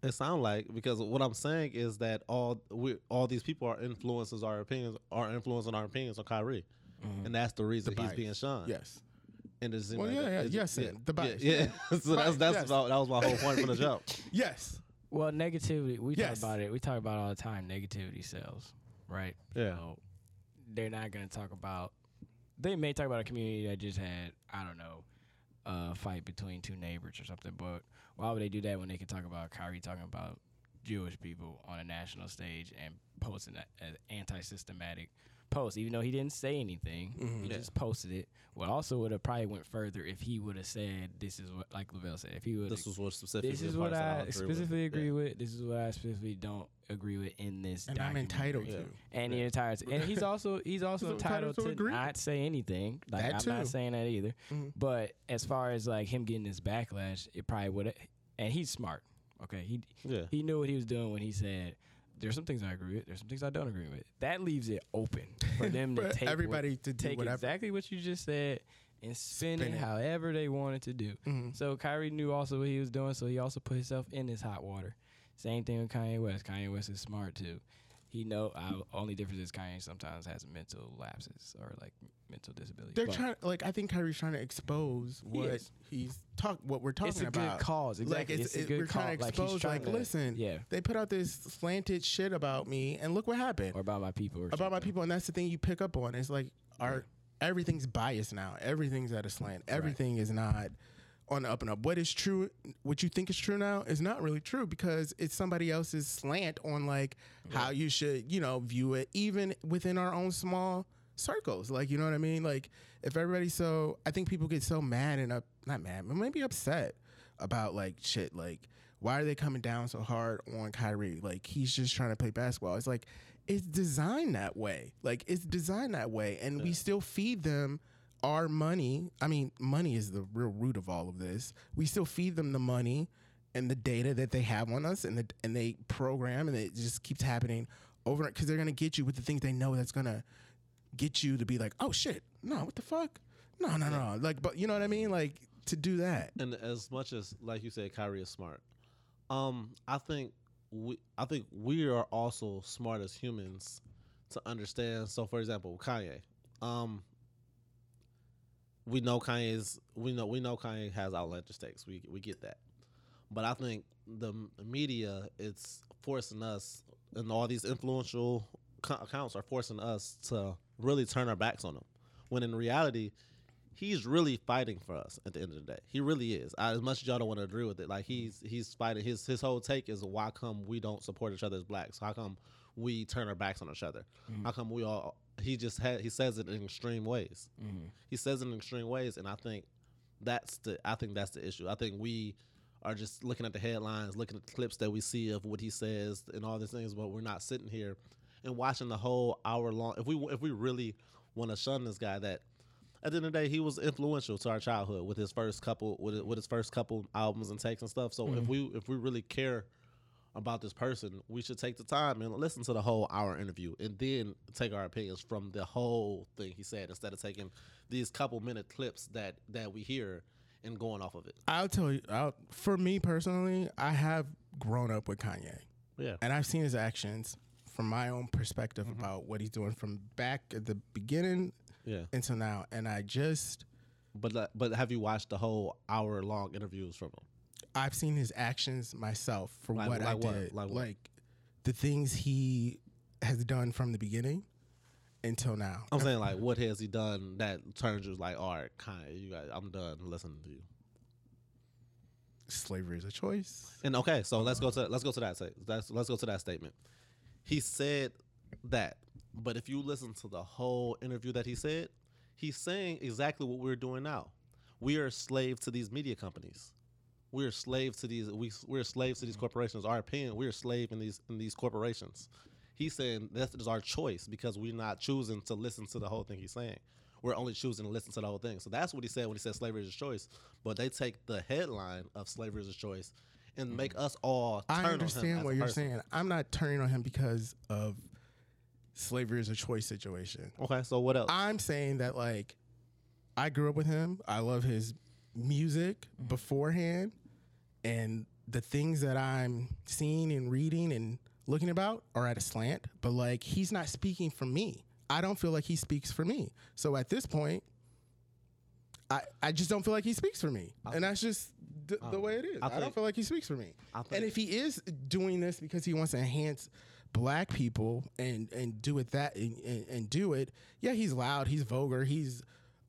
It sound like because what I'm saying is that all we all these people are influences our opinions are influencing our opinions on Kyrie, mm-hmm. and that's the reason The he's bias. being shunned. Yes. and it Well, like yeah, that- yeah, yes, yeah, the bias, Yeah, yeah. so that's that's yes. about, that was my whole point from the jump. Yes. Well, negativity. We Yes. talk about it. We talk about it all the time. Negativity sells, right? Yeah. So they're not going to talk about. They may talk about a community that just had I don't know a fight between two neighbors or something. But why would they do that when they can talk about Kyrie talking about Jewish people on a national stage and posting an anti-systematic post, even though he didn't say anything, Mm-hmm. he just posted it. Well, also would have probably went further if he would have said, "This is what," like Lavelle said, if he would. This was what specifically. This is what parts that I agree with. specifically agree Yeah. with. This is what I specifically don't agree with in this. And I'm entitled Yeah. to. And the entire and he's also he's also He's entitled, entitled to to, agree. not say anything. Like That I'm too. not saying that either. Mhm. But as far as like him getting this backlash, it probably would. Have and he's smart. Okay, he Yeah. he knew what he was doing when he said. There's some things I agree with. There's some things I don't agree with. That leaves it open for them to take what- everybody to do take whatever. exactly what you just said and spin, Spin it it. however they wanted to do. Mhm. So Kyrie knew also what he was doing, so he also put himself in this hot water. Same thing with Kanye West. Kanye West is smart too. He know. Uh, only difference is Kanye sometimes has mental lapses or like mental disability. They're But trying, like I think Kyrie's trying to expose what is. he's talk, what we're talking It's a about. good cause. Like Exactly. it's, it's a good we're trying to cause. Like, expose, trying like, to- listen, yeah, they put out this slanted shit about me, and look what happened or about my people. Or about my people, and that's the thing you pick up on. It's like our everything's biased now. Everything's at a slant. Everything is not on the up and up. What is true, what you think is true now, is not really true because it's somebody else's slant on like how you should, you know, view it, even within our own small circles. Like, you know what I mean? Like, if everybody's so, I think people get so mad and up, not mad, but maybe upset about like shit. Like, why are they coming down so hard on Kyrie? Like, he's just trying to play basketball. It's like, it's designed that way. Like, it's designed that way. And we still feed them our money. I mean, money is the real root of all of this. We still feed them the money and the data that they have on us, and the, and they program, and it just keeps happening over because they're gonna get you with the things they know that's gonna get you to be like, oh shit, no, what the fuck, no, no, no, like, but you know what I mean, like to do that. And as much as like you said, Kyrie is smart. Um, I think we I think we are also smart as humans to understand. So, for example, Kanye, Um, we know Kanye's. We know we know Kanye has outlandish takes. We we get that, but I think the media it's forcing us, and all these influential co- accounts are forcing us to really turn our backs on him. When in reality, he's really fighting for us at the end of the day. He really is. I, as much as y'all don't want to agree with it, like he's he's fighting. His his whole take is why come we don't support each other as blacks? How come we turn our backs on each other? Mm-hmm. How come we all? He just had he says it in extreme ways. Mm-hmm. He says it in extreme ways, and I think that's the I think that's the issue. I think we are just looking at the headlines, looking at the clips that we see of what he says and all these things, but we're not sitting here and watching the whole hour long. If we if we really want to shun this guy, that at the end of the day he was influential to our childhood with his first couple with with his first couple albums and takes and stuff. So if mm-hmm. we if we really care about this person, we should take the time and listen to the whole hour interview and then take our opinions from the whole thing he said instead of taking these couple minute clips that that we hear and going off of it. I'll tell you. I'll, for me personally, I have grown up with Kanye, Yeah. and I've seen his actions from my own perspective mm-hmm. about what he's doing from back at the beginning Yeah. until now, and I just But but have you watched the whole hour long interviews from him? I've seen his actions myself for Like- what I like what? did, Like what? like the things he has done from the beginning until now. I'm saying like, what has he done that turns you like, all right, kind, you guys, I'm done listening to you. Slavery is a choice. And okay, so let's go uh-huh. to let's go to that. Say, let's let's go to that statement. He said that, but if you listen to the whole interview that he said, he's saying exactly what we're doing now. We are slaves to these media companies. We are slaves to these. We we're slaves to these mm. corporations. Our opinion. We are a slave in these in these corporations. He's saying that is our choice because we're not choosing to listen to the whole thing he's saying. We're only choosing to listen to the whole thing. So that's what he said when he said slavery is a choice. But they take the headline of slavery is a choice and make mm. us all turn I on him understand what you're person. saying. I'm not turning on him because of slavery is a choice situation. Okay, so what else? I'm saying that like I grew up with him. I love his music mm. beforehand and the things that I'm seeing and reading and looking about are at a slant, but like he's not speaking for me. I don't feel like he speaks for me. So at this point, I, I just don't feel like he speaks for me. And that's just the, the way it is. I I, don't feel like he speaks for me. And if he is doing this because he wants to enhance black people and and do it that and, and, and do it, yeah, he's loud, he's vulgar, he's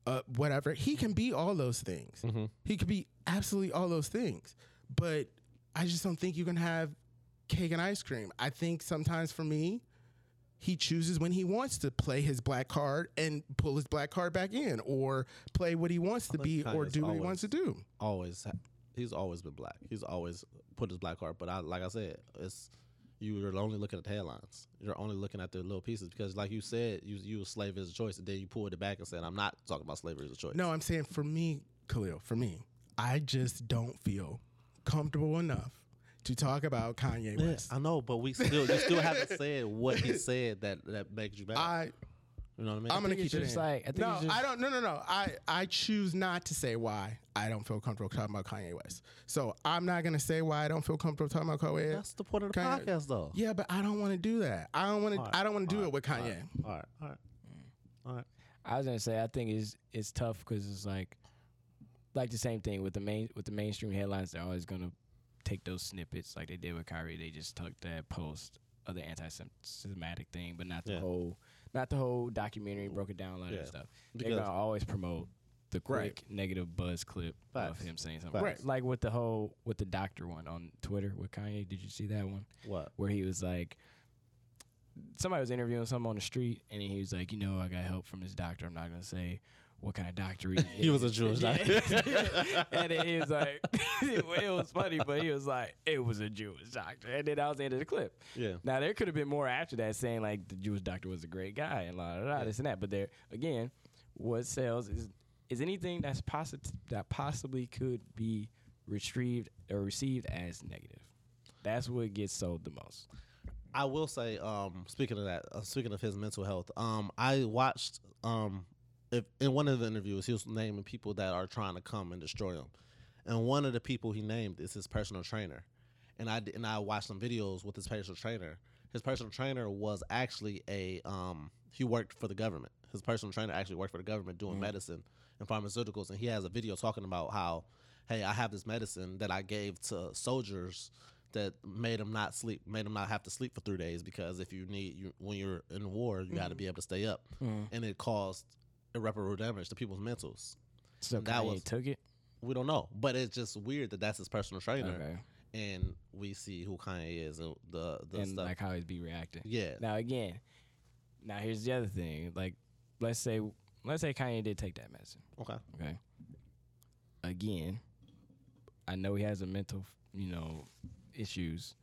uh, whatever. He can be all those things. Mm-hmm. He could be absolutely all those things. But I just don't think you can have cake and ice cream. I think sometimes for me, he chooses when he wants to play his black card and pull his black card back in or play what he wants to be or do what he wants to do. always he's always been black. He's always put his black card. But I like I said, it's you're only looking at the headlines. You're only looking at the little pieces because, like you said, you you was slave as a choice, and then you pulled it back and said, "I'm not talking about slavery as a choice." No, I'm saying for me, Khalil, for me, I just don't feel comfortable enough to talk about Kanye Yeah, West. I know, but we still you still haven't said what he said that that makes you mad. I you know what I mean? I'm gonna keep it just in. like- I think no, just- I don't. No, no, no. I I choose not to say why I don't feel comfortable talking about Kanye West. So I'm not gonna say why I don't feel comfortable talking about Kanye. That's the point of the Kanye- podcast, though. Yeah, but I don't want to do that. I don't want to. All right, I don't want to do all it with Kanye. All right, all right, all right. I was gonna say I think it's it's tough because it's like like the same thing with the main with the mainstream headlines. They're always gonna take those snippets like they did with Kyrie. They just took that post of the anti-Semitic thing, but not the Yeah. whole not the whole documentary. Mm. Broke it down a lot Yeah. of stuff. They're Because- gonna always promote the Right. quick negative buzz clip Facts. of him saying something. Facts. Like with the whole with the doctor one on Twitter with Kanye. Did you see that one? What? where he was like, somebody was interviewing someone on the street, and he was like, you know, I got help from this doctor. I'm not gonna say what kind of doctor he. He was a. Jewish doctor. and then he was like, it was funny, but he was like, it was a Jewish doctor, and then that was the end of the clip. Yeah. Now there could have been more after that, saying like the Jewish doctor was a great guy and la la la this and that. But there again, what sells is is anything that's positive that possibly could be retrieved or received as negative. That's what gets sold the most. I will say, um, speaking of that, uh, speaking of his mental health, um, I watched, um, if in one of the interviews, he was naming people that are trying to come and destroy him, and one of the people he named is his personal trainer, and I and I watched some videos with his personal trainer. His personal trainer was actually a um, he worked for the government. his personal trainer actually worked for the government doing mm-hmm. medicine and pharmaceuticals, and he has a video talking about how, hey, I have this medicine that I gave to soldiers that made them not sleep, made them not have to sleep for three days because if you need you when you're in war, you got to mm-hmm. be able to stay up, mm-hmm. and it caused irreparable damage to people's mentals. So that that was- took it. We don't know, but it's just weird that that's his personal trainer, Okay. and we see who Kanye is and the the and stuff. like how he's be reacting. yeah, Now again, now here's the other thing. Like, let's say let's say Kanye did take that medicine. okay. Okay. Again, I know he has a mental, you know, issues.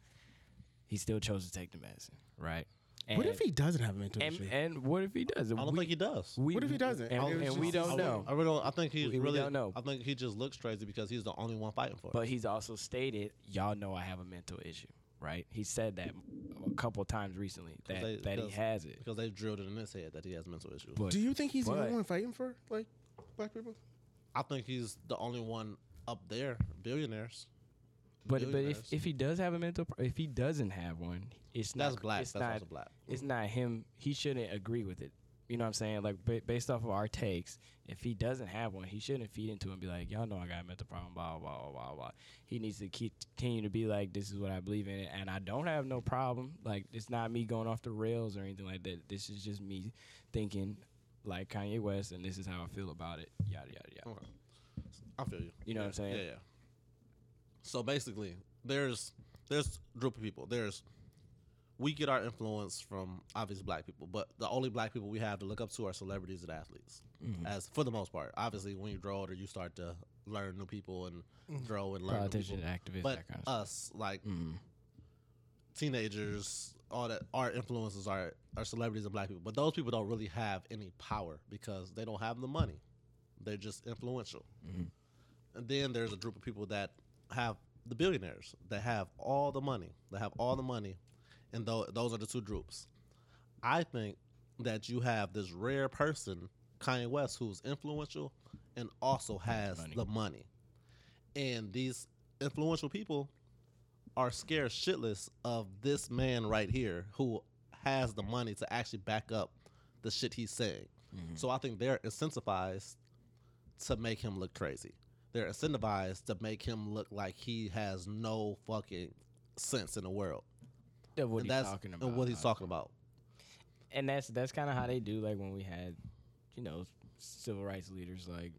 He still chose to take the medicine, right? And, what if he doesn't have a mental and, issue? and what if he does? I don't think he does. We, What if he doesn't? And, I and it's we don't know. I really, don't, I think he's We- we really. don't know. I think he just looks crazy because he's the only one fighting for it. But he's also stated, y'all know I have a mental issue, right? He said that a couple times recently that, they- that he has it. because they've drilled it in his head that he has mental issues. But Do you think he's the only one fighting for like black people? I think he's the only one up there, billionaires. But, but if, if he does have a mental, pro- if he doesn't have one, it's that's not black, It's that's not. also black. It's not him. He shouldn't agree with it. You know what I'm saying? Like ba- based off of our takes, if he doesn't have one, he shouldn't feed into it and be like, "Y'all know I got a mental problem." Blah blah blah blah blah. He needs to keep continue to be like, "This is what I believe in, and I don't have no problem." Like it's not me going off the rails or anything like that. This is just me thinking like Kanye West, and this is how I feel about it. Yada yada yada. Okay. I feel you. You know what I'm saying? Yeah, yeah. So basically, there's there's a group of people. There's we get our influence from obviously black people, but the only black people we have to look up to are celebrities and athletes. Mm-hmm. As for the most part, obviously, when you grow older, you start to learn new people and grow and learn. New Politicians, people. activists, But that kind of stuff. us, like Mhm. teenagers, all that our influences are are celebrities and black people. But those people don't really have any power because they don't have the money. They're just influential. And then there's a group of people that have the billionaires that have all the money. They have all the money, and tho- those are the two groups. I think that you have this rare person, Kanye West, who's influential and also has Money. the money. And these influential people are scared shitless of this man right here who has the money to actually back up the shit he's saying. Mm-hmm. So I think they're incentivized to make him look crazy. They're incentivized to make him look like he has no fucking sense in the world. Of what and he's that's talking and about. what he's talking about. and that's that's kind of how they do like when we had you know civil rights leaders like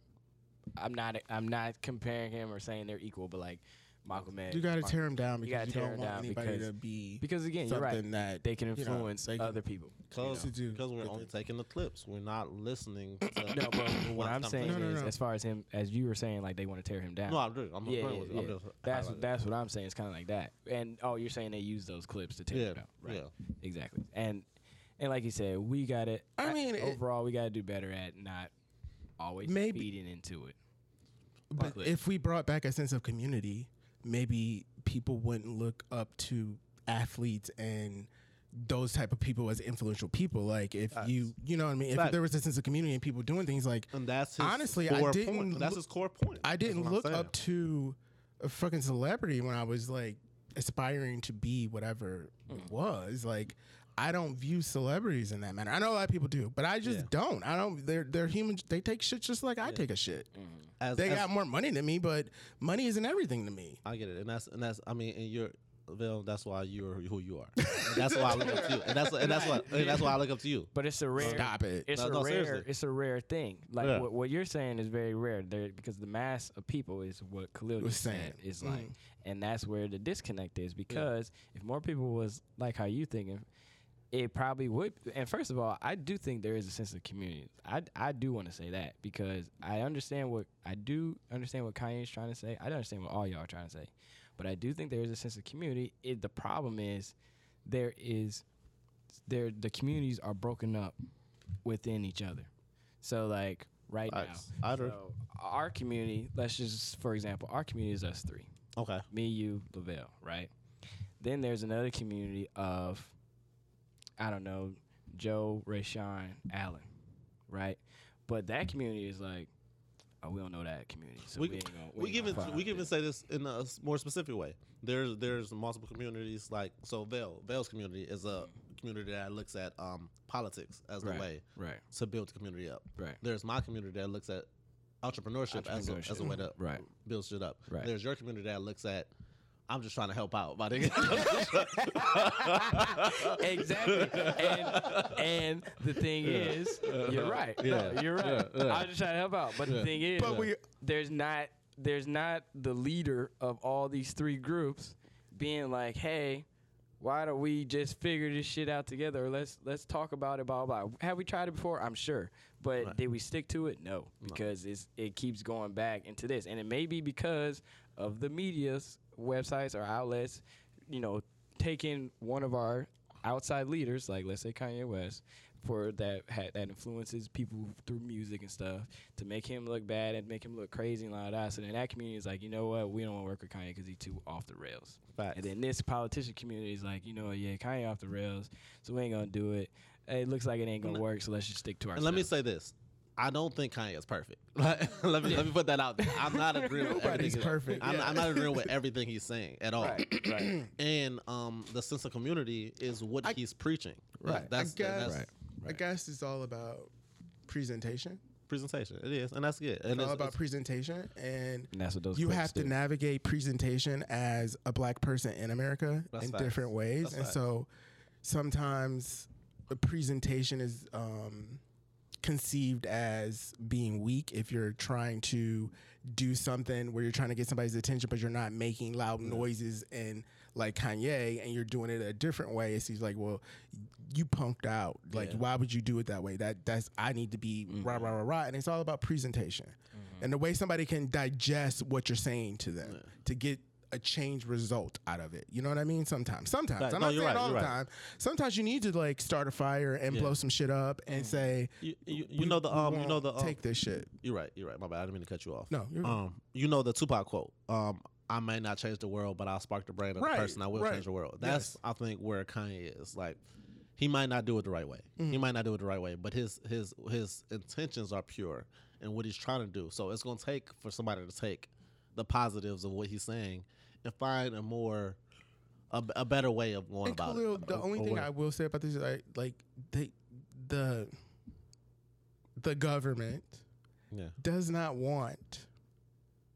i'm not i'm not comparing him or saying they're equal but like malcolm x You got to tear him down You because gotta you, don't him want down anybody because- to be because again you're something right that they can you know, influence they can- other people Because To do because we're only taking the clips. We're not listening to no but what i'm saying No, no, is no. as far as him as you were saying like they want to tear him down No, I'm doing. I'm yeah, yeah, with you. I'm yeah. just that's highlighting. that's what i'm saying it's kind of like that and oh you're saying they use those clips to tear Yeah, him down right yeah. exactly and and like you said we got it I mean, it- overall we got to do better at not always Maybe- feeding into it But Clip. if we brought back a sense of community, maybe people wouldn't look up to athletes and those type of people as influential people. Like if you, you know what I mean. If Facts. there was a sense of community and people doing things like And that's his Honestly, I didn't Point. That's look- his core point. I didn't look saying. up to a fucking celebrity when I was like aspiring to be whatever Mm. it was. Like I don't view celebrities in that manner. I know a lot of people do, but I just Yeah. don't. I don't. They're they're human. They take shit just like I take a shit. As, They as- got more money than me, but money isn't everything to me. I get it, and that's and that's. I mean, and you're. Bill, that's why you're who you are. And that's why I look up to you, and that's and that's what and that's why I look up to you. But it's a rare. Stop it. It's No, a no, rare. seriously. It's a rare thing. Like Yeah. what, what you're saying is very rare. There because the mass of people is what Khalil Was saying. is Mm. like, and that's where the disconnect is. Because if more people was like how you thinking, it probably would. And first of all, I do think there is a sense of community. I I do want to say that because I understand what I do understand what Kanye is trying to say. I don't understand what all y'all are trying to say, but I do think there is a sense of community. It, the problem is there is there the communities are broken up within each other. So like right Facts. now, I so our community, let's just for example, our community is us three. Okay. Me, you, Lavelle, right? Then there's another community of I don't know, Joe, Rayshawn, Allen, right? But that community is like, oh, we don't know that community. So we we, gonna, we, even we can even say this in a more specific way. There's there's multiple communities like so Vail Vail's community is a community that looks at um, politics as the Right. way right, to build the community up. right, There's my community that looks at entrepreneurship, as a, as a way to Right. build shit up. Right. There's your community that looks at I'm just trying to help out. My nigga. exactly. And and the thing is, you're right. No, Yeah. you're right. Yeah, yeah. I'm just trying to help out. But Yeah. the thing is, But we- uh, there's not there's not the leader of all these three groups being like, hey, why don't we just figure this shit out together? Or let's let's talk about it. Blah blah. blah. Have we tried it before? I'm sure. But Right. did we stick to it? No, because it's it keeps going back into this, and it may be because of the media's websites or outlets, you know, taking one of our outside leaders, like let's say Kanye West, for that ha- that influences people through music and stuff to make him look bad and make him look crazy and all that. So then that community is like, you know what, we don't want to work with Kanye because he's too off the rails. Facts. And then this politician community is like, you know, yeah, Kanye off the rails, so we ain't gonna do it. It looks like it ain't gonna work, so let's just stick to And let me say this. I don't think Kanye is perfect. let me let me put that out there. I'm not agreeing with Nobody's everything. perfect, I'm, yeah. I'm not agreeing with everything he's saying at all. right, right. And um, the sense of community is what I- he's preaching. Right. That's, I guess. that's I guess it's all about presentation. presentation. It is, and that's good. And It's all it's, about it's- presentation, and And that's what those you clips have to navigate presentation as a black person in America That's in facts. different ways, That's and facts. so sometimes the presentation is um, conceived as being weak if you're trying to do something where you're trying to get somebody's attention, but you're not making loud noises and like Kanye, and you're doing it a different way. It seems like, well, you punked out. Like, Yeah. why would you do it that way? That that's I need to be mm-hmm. rah rah rah rah, and it's all about presentation mm-hmm. and the way somebody can digest what you're saying to them to get a change result out of it. You know what I mean? Sometimes, sometimes Right. I'm No, not saying right, all the right. time. Sometimes you need to like start a fire and Yeah. blow some shit up and say, you, you, you know the um you know the um, take this shit. You're right. You're right. My bad. I didn't mean to cut you off. No, you're um you know the Tupac quote. Um I may not change the world, but I'll spark the brain of Right, the person. I will right. change the world. That's Yes. I think where Kanye is. Like he might not do it the right way. Mm-hmm. He might not do it the right way, but his his his intentions are pure and what he's trying to do. So it's gonna take for somebody to take the positives of what he's saying and find a more a, a better way of going And about Khalil, it. the only thing. I will say about this is like, like they, the the government yeah. does not want.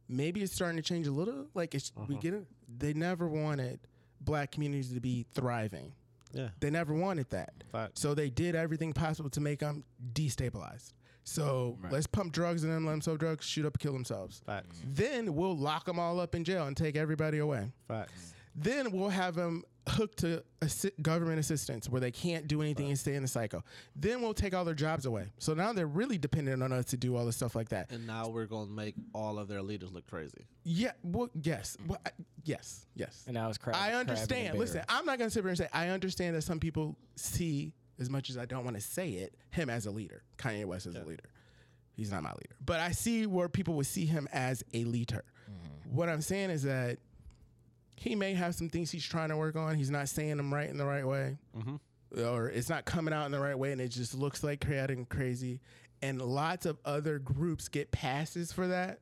Maybe it's starting to change a little. Like it's we Uh-huh. get it. They never wanted black communities to be thriving. Yeah. They never wanted that. Facts. So they did everything possible to make them destabilized. So Right. let's pump drugs in them, let them sell drugs, shoot up, kill themselves. Facts. Then we'll lock them all up in jail and take everybody away. Facts. Then we'll have them hooked to assi- government assistance where they can't do anything and stay in the cycle. Then we'll take all their jobs away. So now they're really dependent on us to do all the stuff like that. And now we're gonna make all of their leaders look crazy. Yeah, well, yes, well, I- yes, yes. And I was crazy. I crab in the understand. Listen, I'm not gonna sit here and say I understand that some people see, as much as I don't want to say it, him as a leader. Kanye West as a leader. He's not my leader, but I see where people would see him as a leader. Mm-hmm. What I'm saying is that he may have some things he's trying to work on. He's not saying them right in the right way, mm-hmm. or it's not coming out in the right way, and it just looks like and crazy. And lots of other groups get passes for that.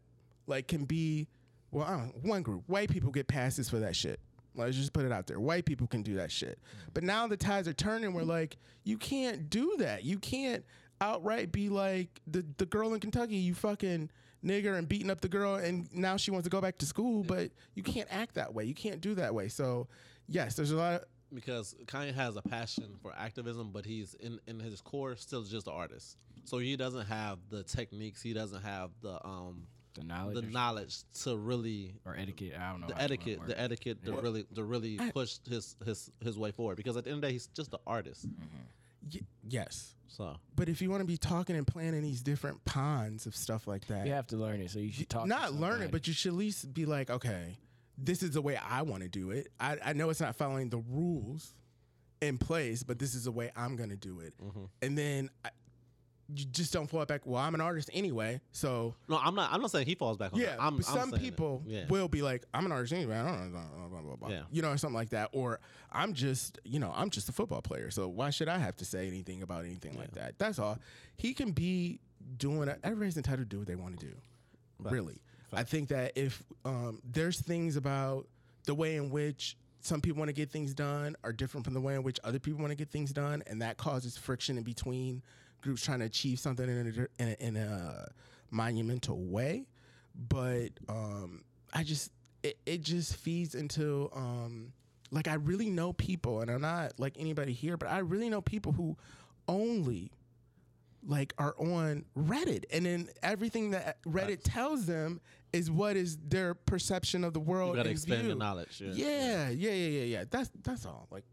Like can be, well, I don't know, one group, white people get passes for that shit. Let's just put it out there. White people can do that shit. But now the tides are turning. We're like, you can't do that. You can't outright be like the the girl in Kentucky. You fucking nigger and beating up the girl, and now she wants to go back to school. But you can't act that way. You can't do that way. So yes, there's a lot. Of, because Kanye has a passion for activism, but he's in in his core still just an artist. So he doesn't have the techniques. He doesn't have the um the knowledge the knowledge to really or etiquette. I don't know the etiquette the etiquette to really to really push his his his way forward. Because at the end of the day, he's just an artist. y- yes. So But if you want to be talking and playing in these different ponds of stuff like that, You have to learn it, so you should talk. to not learn it, but you should at least be like, okay, this is the way I want to do it. I, I know it's not following the rules in place, but this is the way I'm going to do it. Mm-hmm. And then I, you just don't fall back. Well, I'm an artist anyway, so no, I'm not. I'm not saying he falls back on yeah. that. I'm, but I'm some people yeah. will be like, I'm an artist anyway. I don't know, blah, blah, blah. Yeah. you know, or something like that. Or I'm just, you know, I'm just a football player. So why should I have to say anything about anything like that? That's all. He can be doing. Everybody's entitled to do what they want to do. Facts. Really, I think that if um, there's things about the way in which some people want to get things done are different from the way in which other people want to get things done, and that causes friction in between groups trying to achieve something in a, in a, in a monumental way. But um, I just it, it just feeds into um, like I really know people, and I'm not like anybody here, but I really know people who only like are on Reddit, and then everything that Reddit tells them is what is their perception of the world. You gotta expand view. knowledge. Yeah. Yeah, yeah, yeah, yeah, yeah. That's that's all. Like,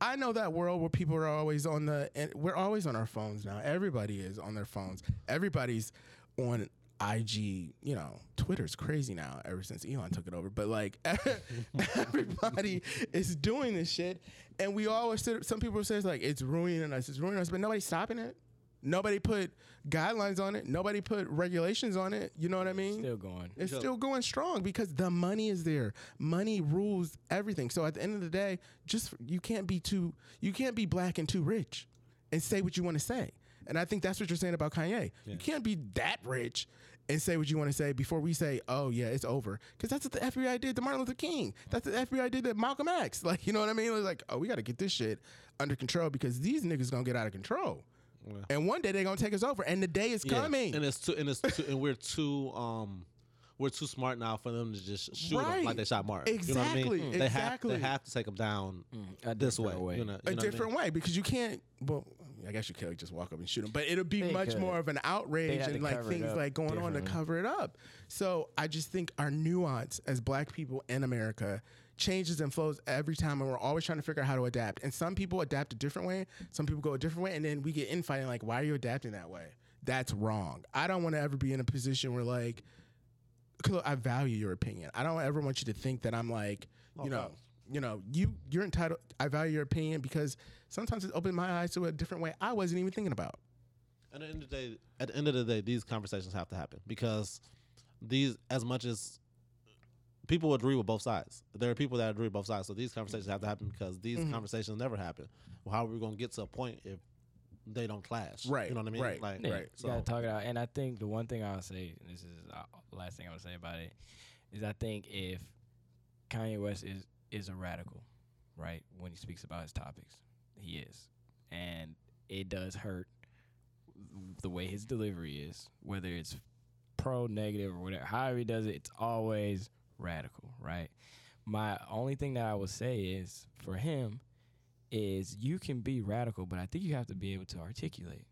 I know that world where people are always on the, and we're always on our phones now. Everybody is on their phones. Everybody's on IG. You know, Twitter's crazy now. Ever since Elon took it over, but like everybody is doing this shit, and we always some people say it's like it's ruining us. It's ruining us, but nobody's stopping it. Nobody put guidelines on it. Nobody put regulations on it. You know what I mean? Still going. It's Sure. still going strong because the money is there. Money rules everything. So at the end of the day, just you can't be too you can't be black and too rich and say what you want to say. And I think that's what you're saying about Kanye. You can't be that rich and say what you want to say before we say, "Oh yeah, it's over." Because that's what the FBI did to Martin Luther King. That's what the FBI did to Malcolm X. Like, you know what I mean? It was like, "Oh, we got to get this shit under control because these niggas gonna get out of control." And one day they're gonna take us over, and the day is Yeah. coming. And it's too, and it's too, and we're too, um, we're too smart now for them to just shoot Right. like they shot Martin. You know Exactly, what I mean? They have, exactly. they have to take them down a this way. way. You know, you a know what I mean? different way because you can't. Well, I guess you could just walk up and shoot them, but it'll be They much could. more of an outrage and like things like going on to cover it up. So I just think our nuance as Black people in America changes and flows every time, and we're always trying to figure out how to adapt. And some people adapt a different way, some people go a different way, and then we get infighting like, why are you adapting that way? That's wrong. I don't want to ever be in a position where like, I value your opinion. I don't ever want you to think that I'm like, you know, you know, you you're entitled. I value your opinion because sometimes it opened my eyes to a different way I wasn't even thinking about. At the end of the day, at the end of the day, these conversations have to happen because these, as much as people agree with both sides, there are people that agree with both sides. So these conversations have to happen because these Mm-hmm. conversations never happen. Well, how are we going to get to a point if they don't clash? Right, You know what I mean? right, Like, Yeah, right. So gotta talk it out. And I think the one thing I'll say, and this is uh, the last thing I would say about it, is I think if Kanye West is is a radical, right, when he speaks about his topics, he is, and it does hurt the way his delivery is, whether it's pro, negative, or whatever. However he does it, it's always radical, right? My only thing that I would say is for him is you can be radical, but I think you have to be able to articulate.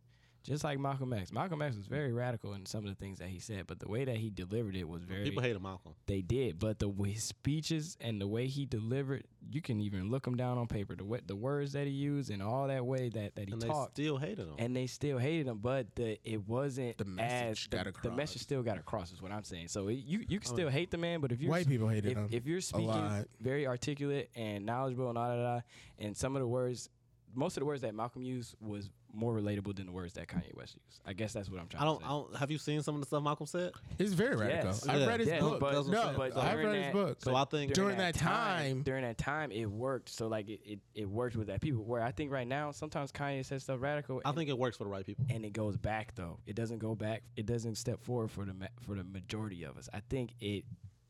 Just like Malcolm X. Malcolm X was very radical in some of the things that he said, but the way that he delivered it was very people hated Malcolm. they did, but the his speeches and the way he delivered, you can even look him down on paper. The the words that he used and all that way that, that he And they talked, still hated him. and they still hated him. But the it wasn't The message as got the, the message still got across. Is what I'm saying. So it, you you can oh, still hate the man, but if you're White people hated if, him if you're speaking very articulate and knowledgeable and all that, that, and some of the words, most of the words that Malcolm used was more relatable than the words that Kanye West used. I guess that's what I'm trying I don't, to I say. don't. Have you seen some of the stuff Malcolm said? He's very radical. Yes. I've Yeah. read his Yes, book. but- no, I'm saying. but I've during read his that- book. So I think during that time- during that time, it worked. So like it, it, it worked with that people. Where I think right now, sometimes Kanye says stuff radical. I and, think it works for the right people. and it goes back though. It doesn't go back. It doesn't step forward for the ma- for the majority of us. I think it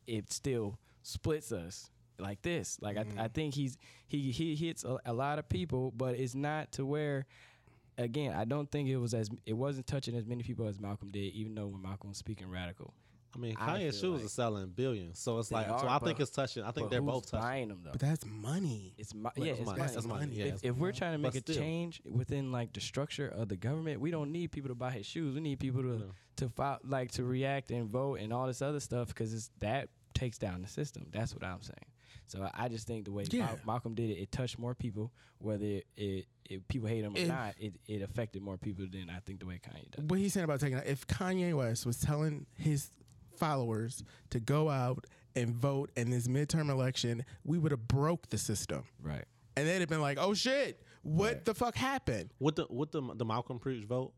it still splits us like this. Like Mm. I, I think he's he he hits a, a lot of people, but it's not to where. Again, I don't think it was as it wasn't touching as many people as Malcolm did, even though when Malcolm was speaking radical. I mean, I Kanye's feel shoes like- are selling billions, so it's They like. so are, I think it's touching. I think they're who's both touching. buying them though. But that's money. It's mo- Well, yeah, it's it's money. money. That's money. Yeah, If, if we're trying to But make a still. change within like the structure of the government, we don't need people to buy his shoes. We need people to Yeah. to file, like to react and vote and all this other stuff because that takes down the system. That's what I'm saying. So I- I just think the way Yeah. Mal- Malcolm did it, it touched more people. Whether it, it, it people hate him or If- not, it, it affected more people than I think the way Kanye does. What he's saying about taking out, if Kanye West was telling his followers to go out and vote in this midterm election, we would have broke the system. Right. And they'd have been like, "Oh shit, what the fuck happened?" With the with the the Malcolm preach vote.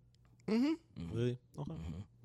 Mm-hmm. Really? Okay.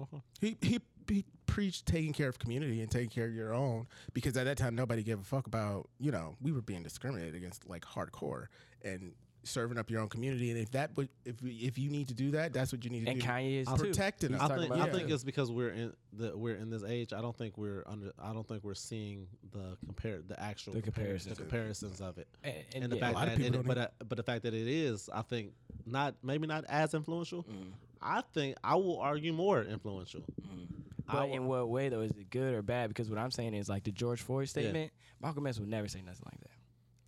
Okay. He he he preached taking care of community and taking care of your own because at that time nobody gave a fuck about you know we were being discriminated against like hardcore and serving up your own community. And if that would, if if you need to do that, that's what you need to And do. And Kanye is I'm too. protecting us. I think about I think it's because we're in the we're in this age. I don't think we're under. I don't think we're seeing the compare the actual The comparisons. the comparisons of it. and, And, and the yeah, fact that it, but uh, but the fact that it is, I think not maybe not as influential. Mm. I think I will argue more influential. I But will- in what way though? Is it good or bad? Because what I'm saying is like the George Floyd statement. Malcolm X would never say nothing like that.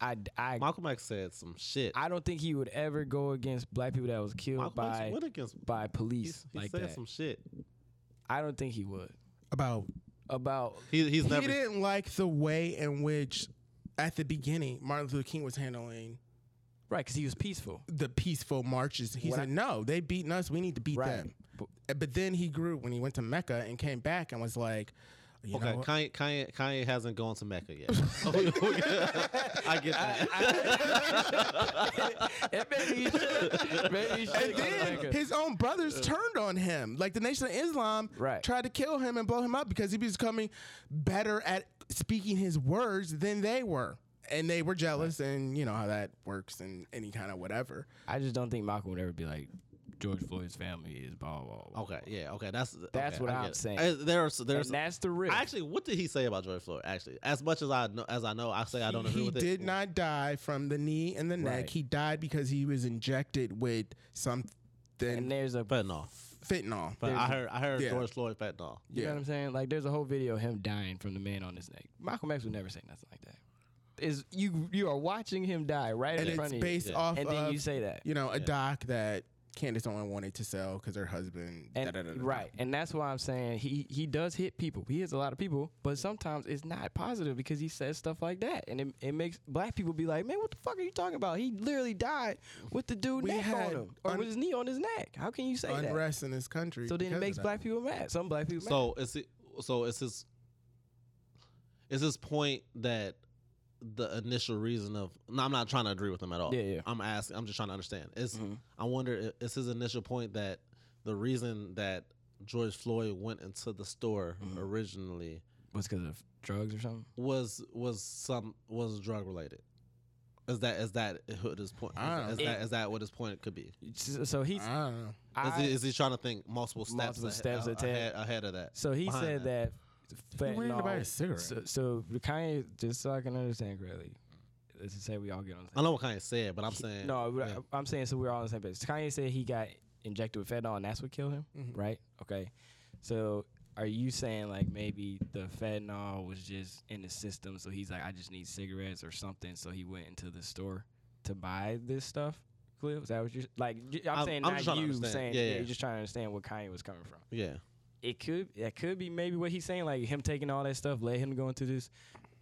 I, I, Malcolm X said some shit. I don't think he would ever go against black people that was killed Malcolm X by went against. by police he like said that. some shit. I don't think he would. about About He he's he never. didn't like the way in which, at the beginning, Martin Luther King was handling right because he was peaceful. the peaceful marches. He What said, "No, they beating us. We need to beat Right. them." But- Uh, then he grew when he went to Mecca and came back and was like, you Okay, know, what? Kanye, Kanye Kanye hasn't gone to Mecca yet. I get that. And maybe he should. Maybe he should And go then Mecca. his own brothers turned on him. Like the Nation of Islam Right. tried to kill him and blow him up because he was becoming better at speaking his words than they were. And they were jealous, and you know how that works in any kind of whatever. I just don't think Malcolm would ever be like George Floyd's family is blah blah. blah. Okay, yeah, okay. That's That's okay, what I I'm get it. saying. There's there's and that's the risk. actually what did he say about George Floyd? Actually, as much as I know, as I know, I say I don't agree he with did not die from the knee and the neck. Right. He died because he was injected with something and there's a fentanyl. fentanyl. But I heard I heard Yeah. George Floyd fentanyl. You Yeah. know what I'm saying? Like there's a whole video of him dying from the man on his neck. Malcolm X would never say nothing like that. Is you you are watching him die right and in front of you, based you, off and then of you say that. you know a Yeah. doc that Candace only wanted to sell because her husband. And, right, and that's why I'm saying he he does hit people. He hits a lot of people, but sometimes it's not positive because he says stuff like that, and it, it makes black people be like, "Man, what the fuck are you talking about? He literally died with the dude We neck on him, or un- with his knee on his neck. How can you say that?" Unrest in this country. So then it makes black people mad. Some black people mad. So is it so is his is his point that the initial reason of no, I'm not trying to agree with him at all. Yeah, yeah. I'm asking. I'm just trying to understand. Is Mhm. I wonder i- is his initial point that the reason that George Floyd went into the store Mhm. originally was because of drugs or something. was was some was drug related. Is that is that what his point? Is, I that, is, know. that is that what his point could be? So so he's I don't know. Is, I- he, is he trying to think multiple steps, Multiple ahe- steps ahead. ahead, ahead of that? So he said that. that, He wanted to buy a cigarette. So, so Kanye, just so I can understand correctly, let's just say we all get on the I know what Kanye said, but I'm saying no, yeah. I, I'm saying so we're all on the same page. Kanye said he got injected with fentanyl and that's what killed him, Mhm. right? Okay. So are you saying like maybe the fentanyl was just in the system, so he's like, I just need cigarettes or something, so he went into the store to buy this stuff? Cliff, is that what you're like? j- I'm, I'm- saying I'm not trying to you understand. saying. Yeah, Yeah, yeah. you're just trying to understand where Kanye was coming from yeah. It could that could be maybe what he's saying, like him taking all that stuff, led him to go into this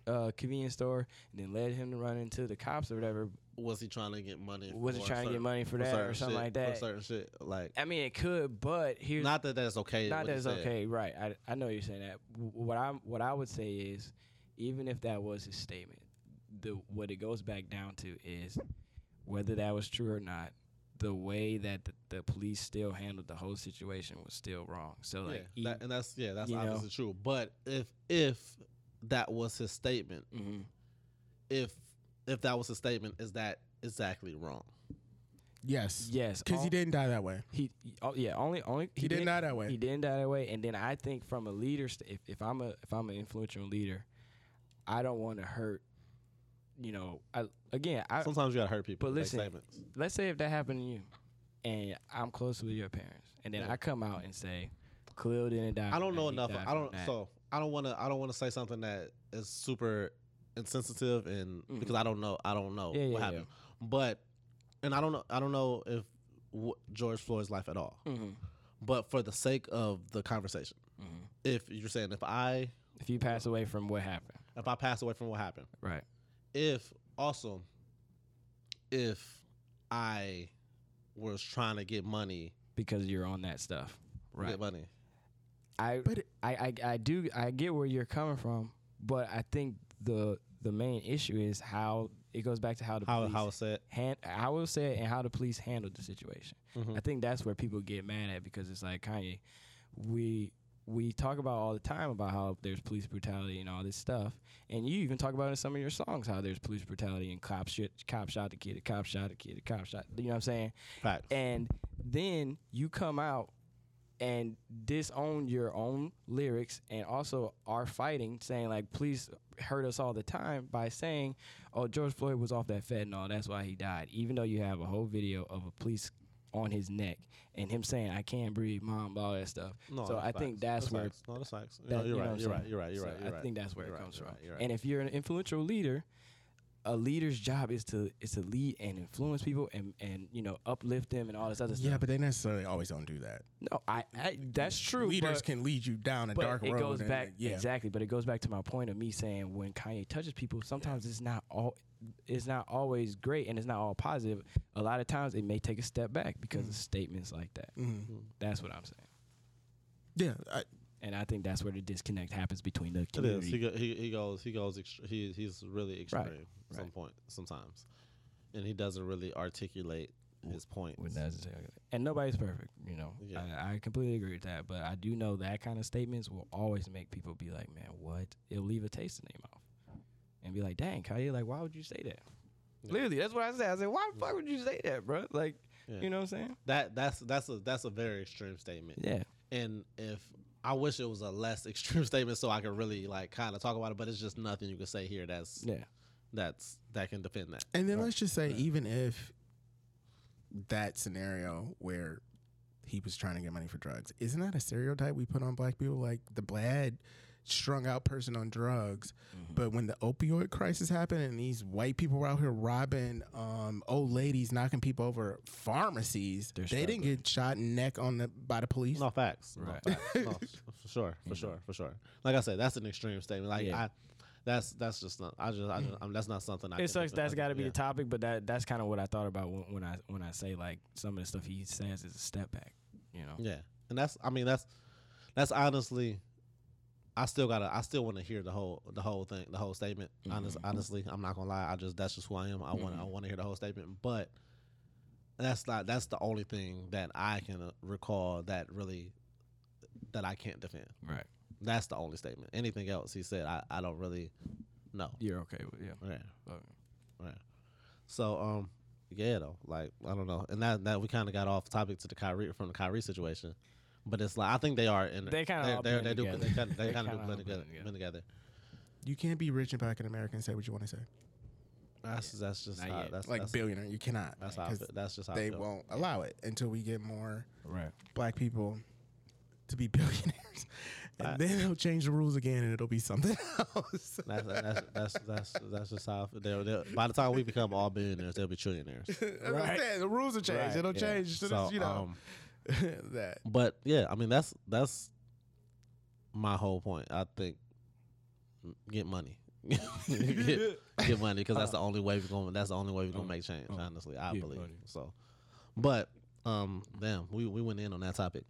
uh, convenience store, and then led him to run into the cops or whatever. Was he trying to get money? Was he for trying to certain- get money for for that or something shit- like For that? certain shit, like I mean, it could, but here's not that that's okay. not that it's okay, right? I I know you're saying that. What I what I would say is, even if that was his statement, the what it goes back down to is whether that was true or not. The way that the, the police still handled the whole situation was still wrong. So like, yeah, that, and that's yeah, that's you know? obviously true. But if if that was his statement, hmm if if that was his statement, is that exactly wrong? Yes. yes, Because he didn't die that way. He, oh yeah, only only He, didn't die that way. He didn't die that way, and then I think from a leader, st- if, if I'm a if I'm an influential leader, I don't want to hurt. You know, I again, I Sometimes you gotta hurt people. but listen, statements. let's say if that happened to you, and I'm close with your parents, and then Yeah. I come out and say, Khalil didn't die. I don't know enough. I don't. that." So I don't want to. I don't want to say something that is super insensitive, and Mhm. because I don't know. I don't know Yeah, what yeah. happened. But and I don't know. I don't know if w- George Floyd's life at all. Mhm, But for the sake of the conversation, mhm. if you're saying if I if you pass away from what happened, if I pass away from what happened, right? If also if I was trying to get money, Because you're on that stuff, right? get money. I, But it- I, I I do I get where you're coming from, but I think the the main issue is how it goes back to how the How police how it's said. hand I will say it and how the police handled the situation. Mhm. I think that's where people get mad at because it's like Kanye, we we talk about all the time about how there's police brutality and all this stuff, and you even talk about in some of your songs how there's police brutality and cop shit, cop shot the kid, a cop shot the kid, a cop shot. You know what I'm saying? Facts. And then you come out and disown your own lyrics and also are fighting, saying like, please hurt us all the time by saying, oh, George Floyd was off that fentanyl, that's why he died. Even though you have a whole video of a police on his neck and him saying, I can't breathe, mom, all that stuff. No, so that's I think facts. that's, where facts. no, that's facts. You that- know, you're, you right, you're right. You're right. You're So right. You're I right. think that's where You're it right, comes you're from. right, you're right. And if you're an influential leader, a leader's job is to is to lead and influence people and and you know uplift them and all this other Yeah, stuff. Yeah, but they necessarily always don't do that. no, I, I that's true. Leaders but- can lead you down a but dark it road. goes and, back yeah. exactly but it goes back to my point of me saying when kanye touches people sometimes it's not all it's not always great and it's not all positive a lot of times it may take a step back because Mm. of statements like that Mhm. that's what i'm saying Yeah, I, and i think that's where the disconnect happens between the It is. community He, go, he he goes he goes ext- he he's really extreme at some right. point sometimes, and he doesn't really articulate his points. With necessarily- and nobody's perfect, you know. Yeah. I, I completely agree with that, but I do know that kind of statements will always make people be like, "Man, what?" It'll leave a taste in their mouth, and be like, "Dang, Kanye, like, why would you say that?" Yeah. Literally, that's what I said. I said, "Why the fuck would you say that, bro?" Like, Yeah. you know what I'm saying? That that's that's a that's a very extreme statement. Yeah, And if I wish it was a less extreme statement so I could really like kind of talk about it, but it's just nothing you can say here that's yeah, that's that can defend that. and then let's just say, even if that scenario where he was trying to get money for drugs, isn't that a stereotype we put on black people? Like the bad, strung out person on drugs. Mm-hmm. But when the opioid crisis happened and these white people were out here robbing um, old ladies, knocking people over pharmacies, They're they didn't get shot neck on the by the police. No facts. No Right. facts. No, for sure, for sure, for sure. Like I said, that's an extreme statement. Like Yeah. I, that's that's just not. I just, I just I'm, that's not something I. it can sucks. defend. That's got to be Yeah. the topic, but that that's kind of what I thought about when, when I when I say like some of the stuff he says is a step back. You know? Yeah, and that's. I mean, that's that's honestly. I still gotta. I still want to hear the whole the whole thing, the whole statement. Mm-hmm. honestly, I'm not gonna lie. I just that's just who I am. I want I want to hear the whole statement, but that's not. That's the only thing that I can uh, recall that really that I can't defend. Right. That's the only statement. Anything else he said, I, I don't really know. You're okay with yeah. Yeah. Okay. Right. So um yeah though like I don't know and that that we kind of got off topic to the Kyrie from the Kyrie situation, but it's like I think they are in They kinda they all they, they do together. they kind of they They kind of do kinda blend together, blend together. together. You can't be rich and black in America and say what you want to say. That's that's just how, that's Like that's, billionaire, you cannot. that's how feel. that's just how they feel. won't allow it until we get more Right. black people to be billionaires. And I- then they'll change the rules again and it'll be something else. That's, that's that's that's that's just how. They'll, they'll, by the time we become all billionaires, they'll be trillionaires. That's what I'm Right. saying. The rules will change. Right, It'll yeah. change to So you know, um, that. But yeah, I mean that's that's my whole point. I think get money, get, get money because that's the only way we're going. That's the only way we're gonna make change. Honestly, I believe money. so. But um, damn, we we went in on that topic.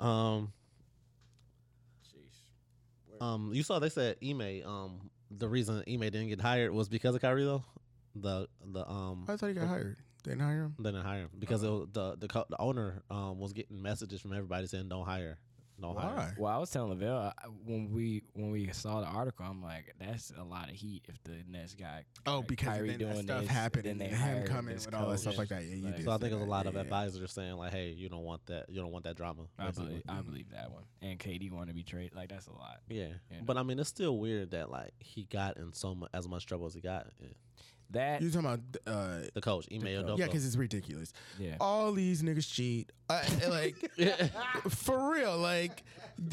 Um, um, you saw they said Ime. Um, the reason Ime didn't get hired was because of Kyrie though. The the um I thought he got hired. They didn't hire him. they didn't hire him because it was, the the co- the owner um was getting messages from everybody saying don't hire, don't hire. Why? Well, I was telling Lavelle I- when we when we saw the article, I'm like, that's a lot of heat if the Nets guy. Oh, like, because Kyrie then that doing stuff this, happened then and they him coming this with all that stuff like that. Yeah, you Like, did So I think there's a that. lot of Yeah. advisors saying like, hey, you don't want that, you don't want that drama. I basically. believe, I believe that one. And KD wanted to be traded. Like that's a lot. Yeah, You but I mean, it's still weird that like he got in so much as much trouble as he got. Yeah. That You talking about uh, The coach, Ime Udoka. yeah, because it's ridiculous. yeah. All these niggas cheat. Uh, like for real, like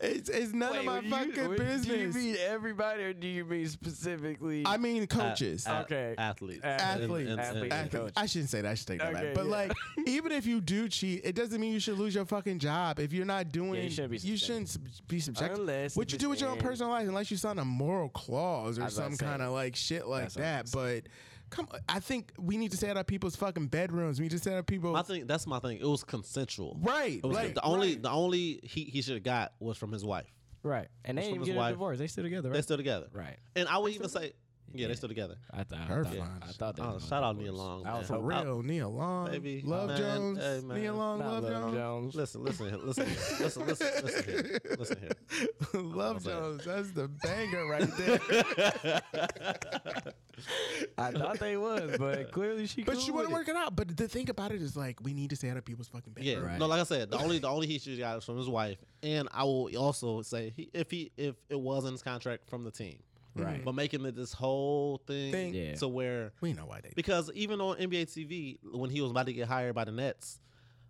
it's, it's none of my fucking business. Do you mean everybody, or do you mean specifically? I mean coaches. A- Okay. athletes, Athletes. And- and- Athletes. and- Athlete- I shouldn't say that. I should take that Okay, back. But yeah. like, even if you do cheat, it doesn't mean you should lose your fucking job. If you're not doing, Yeah, you shouldn't be you subjected. shouldn't be subjected. Unless what you do with your own personal life, unless you sign a moral clause or was about some to kind of like shit like that's that. was But come, on, I think we need to stay out of people's fucking bedrooms. We need to stay out of people's. My thing, that's my thing. It was consensual. right, It was right. the only right. the only he he should have got was from his wife. right, and they From didn't even get a wife. divorce. They still together, right? They're still together. right. And I would even say Yeah, they still together. I thought. Her I thought, fine. I thought that. Oh, was shout out gonna Nia Long. I man. was For real, Nia Long, Baby, Love man, Jones, hey, man. Nia Long, Not Love Love Jones, Jones. Listen, listen, here, listen, here, listen, listen, listen here, listen here. Love saying. Jones. That's the banger right there. I thought they was, but clearly she. but cool she with wouldn't it. work it out. But the thing about it is, like, we need to stay out of people's fucking bed. Yeah, Right. no, like I said, the only the only heat she got is from his wife, and I will also say he, if he if it was in his contract from the team, Right. but making it this whole thing, Thing. Yeah. to where We know why they. because even on NBA TV when he was about to get hired by the Nets,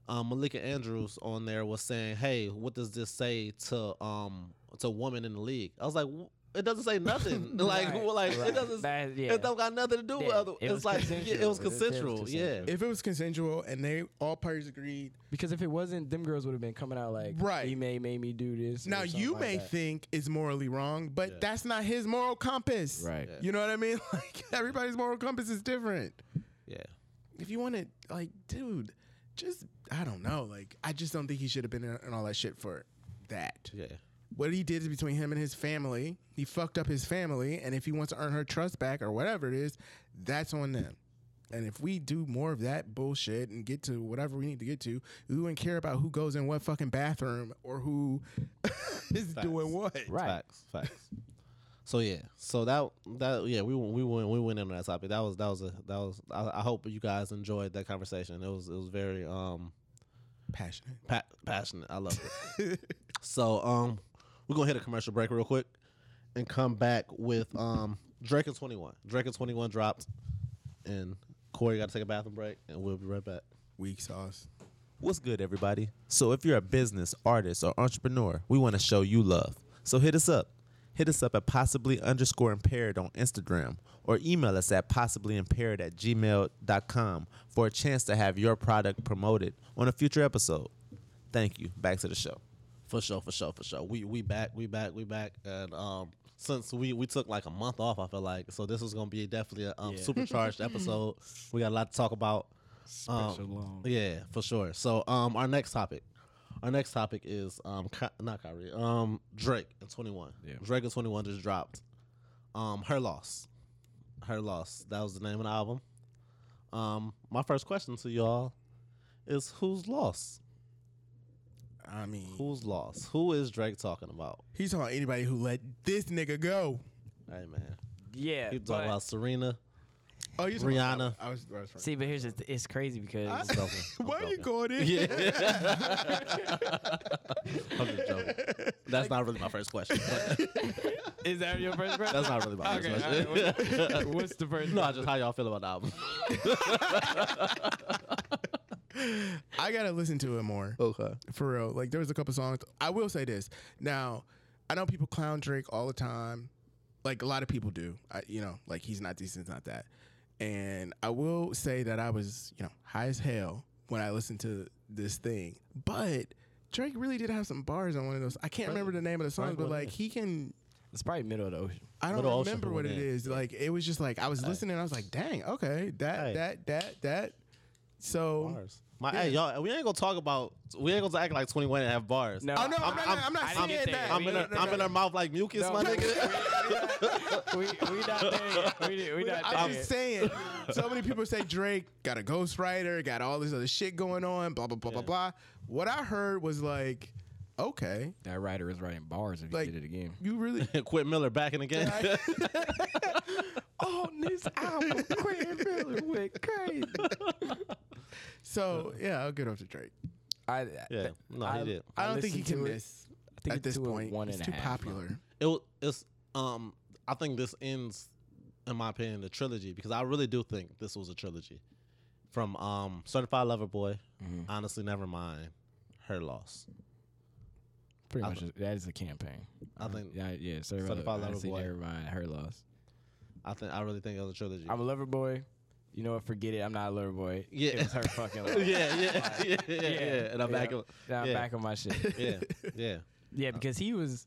um, Malika Andrews on there was saying, "Hey, what does this say to um to women in the league?" I was like. "W- It doesn't say nothing. like, Right, like right. it doesn't. That- yeah. It don't got nothing to do with other. it It's was like yeah, it was consensual. It was consensual. consensual. Yeah, if it was consensual and they all parties agreed, Because if it wasn't, them girls would have been coming out like, Right. He may made me do this. now you like may that. think it's morally wrong, but Yeah. that's not his moral compass. Right. Yeah. You know what I mean? Like everybody's moral compass is different. yeah. If you want to, like, dude, just I don't know. Like, I just don't think he should have been in, in all that shit for that. Yeah. What he did is between him and his family. He fucked up his family, and if he wants to earn her trust back or whatever it is, that's on them. And if we do more of that bullshit and get to whatever we need to get to, we wouldn't care about who goes in what fucking bathroom or who is Facts. doing what. Right. Facts, facts. So yeah, so that that yeah, we we went we went into that topic. That was that was a that was. I, I hope you guys enjoyed that conversation. It was it was very um Passionate. pa- passionate. I love it. so um, we're gonna hit a commercial break real quick, and come back with um Drake and Twenty One. Drake and Twenty One dropped, and Corey got to take a bathroom break, and we'll be right back. Weak sauce. What's good, everybody? So, if you're a business, artist, or entrepreneur, we want to show you love. So, hit us up. Hit us up at possibly underscore impaired on Instagram or email us at possibly impaired at gmail.com for a chance to have your product promoted on a future episode. Thank you. Back to the show. For sure, for sure, for sure. We we back, we back, we back, and um, since we we took like a month off, I feel like so this is gonna be definitely a um, Yeah. supercharged episode. We got a lot to talk about. Um. Yeah, for sure. So um, our next topic, our next topic is um, Ky- not Kyrie, um, Drake and Twenty One. Yeah. Drake and Twenty One just dropped. Um, her loss, her loss. That was the name of the album. Um, my first question to y'all is who's lost? I mean, Who's lost? Who is Drake talking about? he's talking about anybody who let this nigga go. Hey man, Yeah. he but- talking about Serena. Oh, you Rihanna. I was, I was See, but here's the th- it's crazy because I'm. I'm Why are you joking. going in? Yeah. I'm just joking. That's not really my first question. is that your first question? That's not really my Okay, first question. what- what's the first? no, just how y'all feel about the album. I gotta listen to it more. Okay. For real. Like there was a couple songs. I will say this. Now, I know people clown Drake all the time. Like a lot of people do. I, you know, like he's not decent, he's not that. And I will say that I was, you know, high as hell when I listened to this thing. But Drake really did have some bars on one of those. I can't remember the name of the songs, but like he can It's probably middle of the ocean. I don't Middle remember what it is. Like it was just like I was listening. I was like, dang, okay, that, that, that, that. So Bars. My, hey, y'all, we ain't gonna talk about. We ain't gonna act like Twenty One and have bars. No, Oh no, I'm, I'm- not, I'm- I'm not saying that. I'm in, her, I'm in her mouth like mucus, No, my nigga. we, we not there yet. We, we not there I'm yet. just saying. So many people say Drake got a ghostwriter, got all this other shit going on, blah blah blah blah Yeah. blah. What I heard was like, okay, That writer is writing bars if Like- he did it again. you really. Quit Miller back in the game. On this album, Quentin Miller went crazy. So yeah, I'll get off to Drake. I, Yeah, no, he did. I don't think he can it. miss I think at this point. one It's and too half, bro. popular. it wa- it's um I think this ends in my opinion the trilogy because I really do think this was a trilogy from um Certified Lover Boy, Mhm. honestly never mind, her loss. Pretty I much, that is a campaign. I think Yeah, yeah. So Certified Certified Lover Lover Boy. Never mind, her loss. I think I really think it was a trilogy. I'm a lover boy. You know what? Forget it. I'm not a lover boy. Yeah. it was her fucking. Loss. yeah, yeah, yeah, yeah, yeah, and I'm back. Yeah. up- Now I'm back on my shit. Yeah, yeah. Yeah, because he was.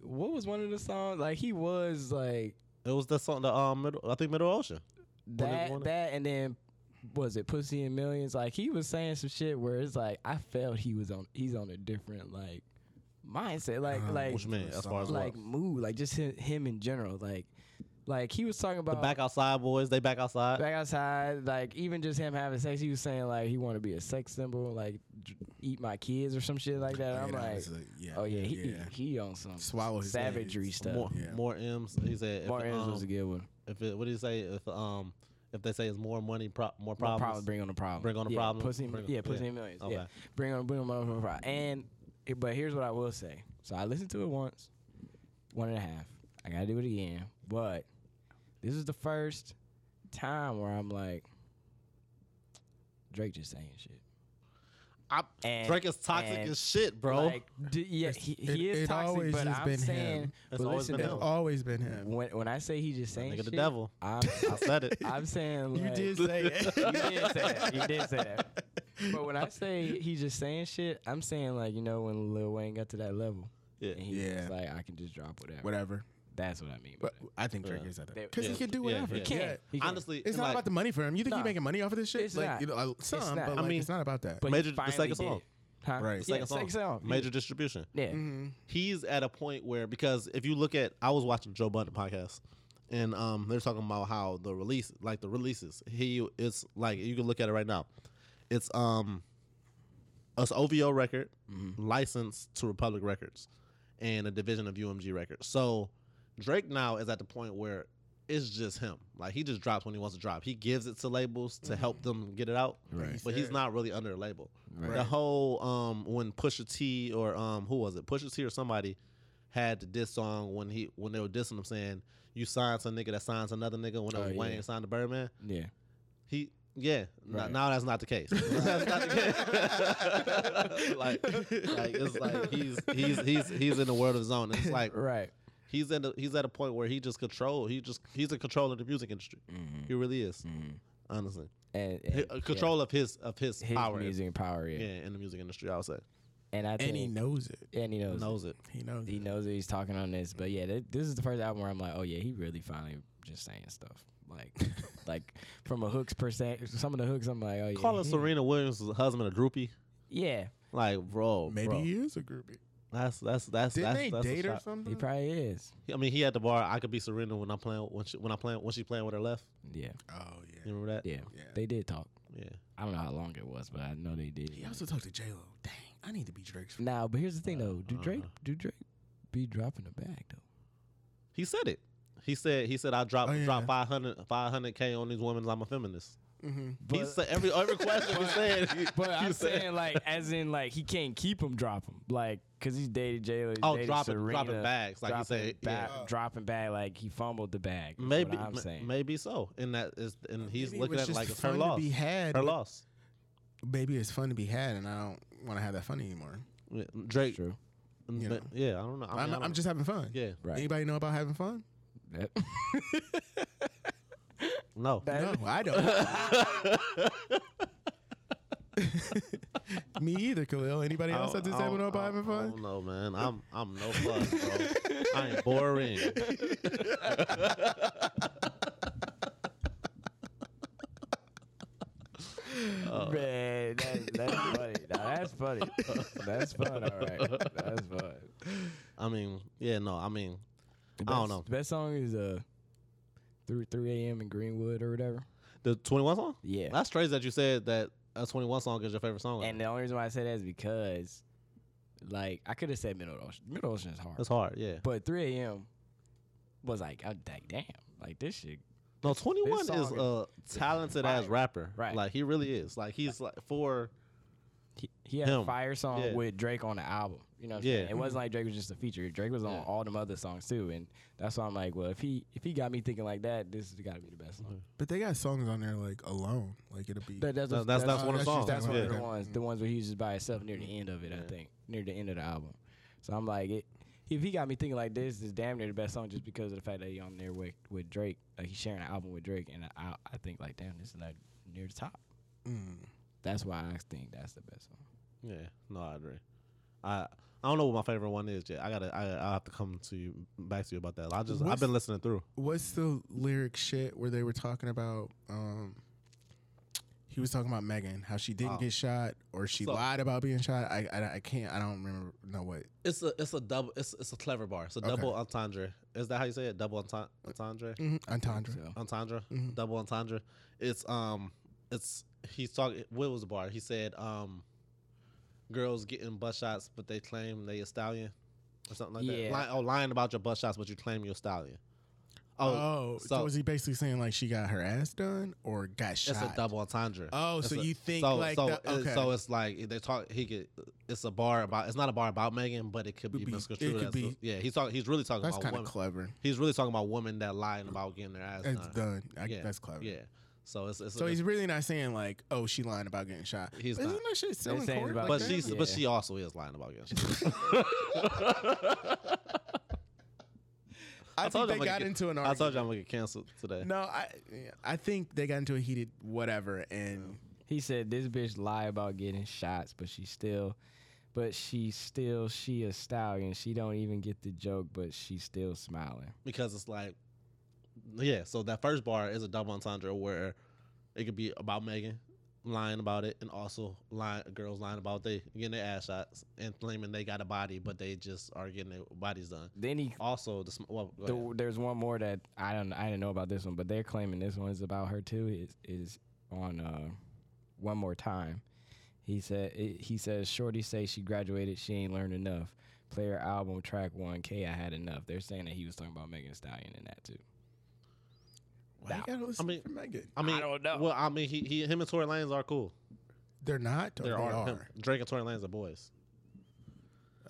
What was one of the songs? Like he was like It was the song, the um, middle, I think Middle Ocean. That, one of- that, and then was it Pussy and Millions? Like he was saying some shit where it's like I felt he was on. He's on a different like mindset. Like Uh, like What you mean? As far as like what? mood. Like just him, him in general. Like Like he was talking about The back outside boys, they back outside. back outside. Like even just him having sex, he was saying like he want to be a sex symbol, like d- eat my kids or some shit like that. I'm Yeah, like, it's yeah, oh yeah, he yeah. he on some Swallow savagery eggs. stuff. More, Yeah. more M's. He said. If, Mark Ends was a um, good one. if it, what did he say? If um, if they say it's more money, pro- more More problems. problems, bring on the problem. Bring on the yeah, problem. Pussy, Bring- yeah, pussy yeah. millions. Okay. Yeah, bring on, bring on the problem. And eh, but here's what I will say. So I listened to it once, one and a half. I gotta do it again. But this is the first time where I'm like, Drake just saying shit. I, And- Drake is toxic and, as shit, bro. Like, d- yeah, he, he is it toxic, always but I'm been saying, him. It's but always listen, been It's him. always been him. when when I say he just saying nigga shit, the devil. I'm, I said it. I'm saying You did say it. you did say that. You did say that. But when I say he's just saying shit, I'm saying like you know when Lil Wayne got to that level, Yeah. and he Yeah. was like, I can just drop whatever. Whatever. That's what I mean. By But I think Drake Yeah. is at that because yeah, he can do whatever. yeah. he can. Yeah. He can. Honestly, It's not like, about the money for him. You think Nah. he's making money off of this shit? It's like not. you know, some, not. but I like, mean, it's not about that. But Major- the second song. Huh? Right. Yeah, second song. second song. He- major distribution. Yeah. Mm-hmm. He's at a point where because if you look at, I was watching Joe Budden podcast, and um, they're talking about how the release, like the releases, he it's like you can look at it right now. It's um, it's OVO record licensed to Republic Records, and a division of UMG Records. So Drake now is at the point where it's just him. Like he just drops when he wants to drop. He gives it to labels to help them get it out. Right. But he's not really under a label. Right. The whole um when Pusha T or um who was it? Pusha T or somebody had the diss song when he when they were dissing him saying you signed some nigga that signs another nigga when it Oh, was yeah. Wayne signed the Birdman. Yeah. He yeah. n- Right. now that's not the case. that's not the case. like like it's like he's he's he's he's in the world of his own. It's like Right. He's in the, he's at a point where he just control he just he's in control of the music industry. Mm-hmm. He really is. Mm-hmm. Honestly. And, Hi- and control of his of his, his power. music and power. Yeah. Yeah, in the music industry, I would say. And I think And he knows it. and he knows. Knows it. He knows. He it. knows that he's talking on this, but yeah, th- this is the first album where I'm like, oh yeah, he really finally just saying stuff. Like, like from a hooks percent, some of the hooks, I'm like, oh yeah, Calling he- Serena Williams' husband a groupie, Yeah, like bro, Maybe bro. he is a groupie. That's that's that's Didn't that's, they that's a date or something? he probably is. I mean, he had the bar. I could be Serena when I'm playing when she when I playing when she playing with her left. Yeah, oh yeah. You remember that? yeah, Yeah. They did talk. Yeah. I don't know how long it was, but I know they did. He also talked to J Lo. Dang, I need to be Drake's. friend. Now, but here's the thing though. Do Drake Uh-huh. do Drake be dropping the bag though? He said it. He said he said I dropped Oh, yeah. drop 500 500 k on these women. I'm a feminist. Mm-hmm. he said every every question he said. He, But he I'm said- saying like, as in like, he can't keep him drop him, like, cause he's dated J Lo. Oh, dropping- dropping bags, like you dropping say, ba- yeah. dropping bag, like he fumbled the bag. maybe what I'm m- saying. maybe so. And that is and he's Maybe looking was at it like it's her loss. be had, Her loss. Maybe it's fun to be had, and I don't want to have that fun anymore. Yeah, Drake. True. You but- yeah, I don't know. I mean, I'm, I I'm just having fun. yeah. Right. Anybody know about having fun? That- No. No, I don't. Me either, Khalil. Anybody else at this table don't- know about having don't- I fun? don't know, man. I'm I'm no fun, bro. I ain't boring. Man, that, that's funny. Now, that's funny. That's fun. All right, that's fun. I mean, yeah, no. I mean, The I don't know. The best song is uh, three three a.m. in Greenwood or whatever. the 21 song. Yeah. That's crazy that you said that a 21 song is your favorite song. And the only reason why I say that is because, like, I could have said Middle Ocean. Middle Ocean is hard, It's hard, yeah. but 3 a.m. was like, I'm like, damn, like this shit. No, 21 This is a talented ass rapper. Right. Like he really is. Like he's like for He, he had Him. a fire song Yeah. with Drake on the album. You know, what I'm Yeah. saying? it wasn't like Drake was just a feature. Drake was on Yeah. all them other songs too, and that's why I'm like, well, if he if he got me thinking like that, this has got to be the best song. But they got songs on there like alone. Like it'll be. That, that's, That's- that's- that's one of the that's songs. That's one of the ones. The ones where he's just by himself near the end of it. I think near the end of the album. So I'm like, it, if he got me thinking like this, is damn near the best song just because of the fact that he on there with with Drake. Like he's sharing an album with Drake, and I I think like, damn, this is like near the top. Mm. That's why I think that's the best song. yeah. No, I agree. I I don't know what my favorite one is yet. I gotta I I have to come to you back to you about that. I just I've been listening through. What's the lyric shit where they were talking about? Um, He was talking about Megan, how she didn't Oh. get shot or she So- lied about being shot. I, I I can't. I don't remember. No what. It's a it's a double it's it's a clever bar. It's a Okay. double entendre. Is that how you say it? Double entendre. entendre? Mm-hmm. Entendre. So, entendre, Mhm. double entendre. It's um, it's he's talking. What was the bar? He said um, girls getting butt shots, but they claim they a stallion or something like Yeah. that. Ly- oh, lying about your butt shots, but you claim you're a stallion. Oh, Oh, so, so- was he basically saying like she got her ass done or got shot? it's a double entendre. Oh, It's so a- you think so like so the, it- okay. so it's like they talk. He could. It's a bar about. It's not a bar about Megan, but it could be be- misconstrued. it could as be. a- yeah, he's talking. He's really talking that's about kind of women. clever. He's really talking about women that lying about getting their ass It's done. done. I, Yeah, That's clever. Yeah. So it's, it's So he's really not saying like, oh, she lying about getting shot. He's Isn't not. that shit still in saying court? about- like but that? she's but she also is lying about getting shot. I, I told think they got get- into an I argument. told you I'm gonna get canceled today. No, I I think they got into a heated whatever, and he said this bitch lie about getting shots, but she still, but she still she a stallion. She don't even get the joke, but she's still smiling. Because it's like, yeah. So that first bar is a double entendre where it could be about Megan lying about it, and also lying girls lying about they getting their ass shots and claiming they got a body, but they just are getting their bodies done. Then he Also, the well, The, there's one more that I don't I didn't know about this one, but they're claiming this one is about her too. Is is on uh, one more time. He said it, he says Shorty say she graduated, she ain't learned enough. Player album track one K I had enough. They're saying that he was talking about Megan Stallion in that too. Why you gotta listen I mean- for Megan? I mean, don't know. Well, I mean, he, he him and Tory Lanez are cool. They're not. Or There they are, are. him- Drake and Tory Lanez are boys.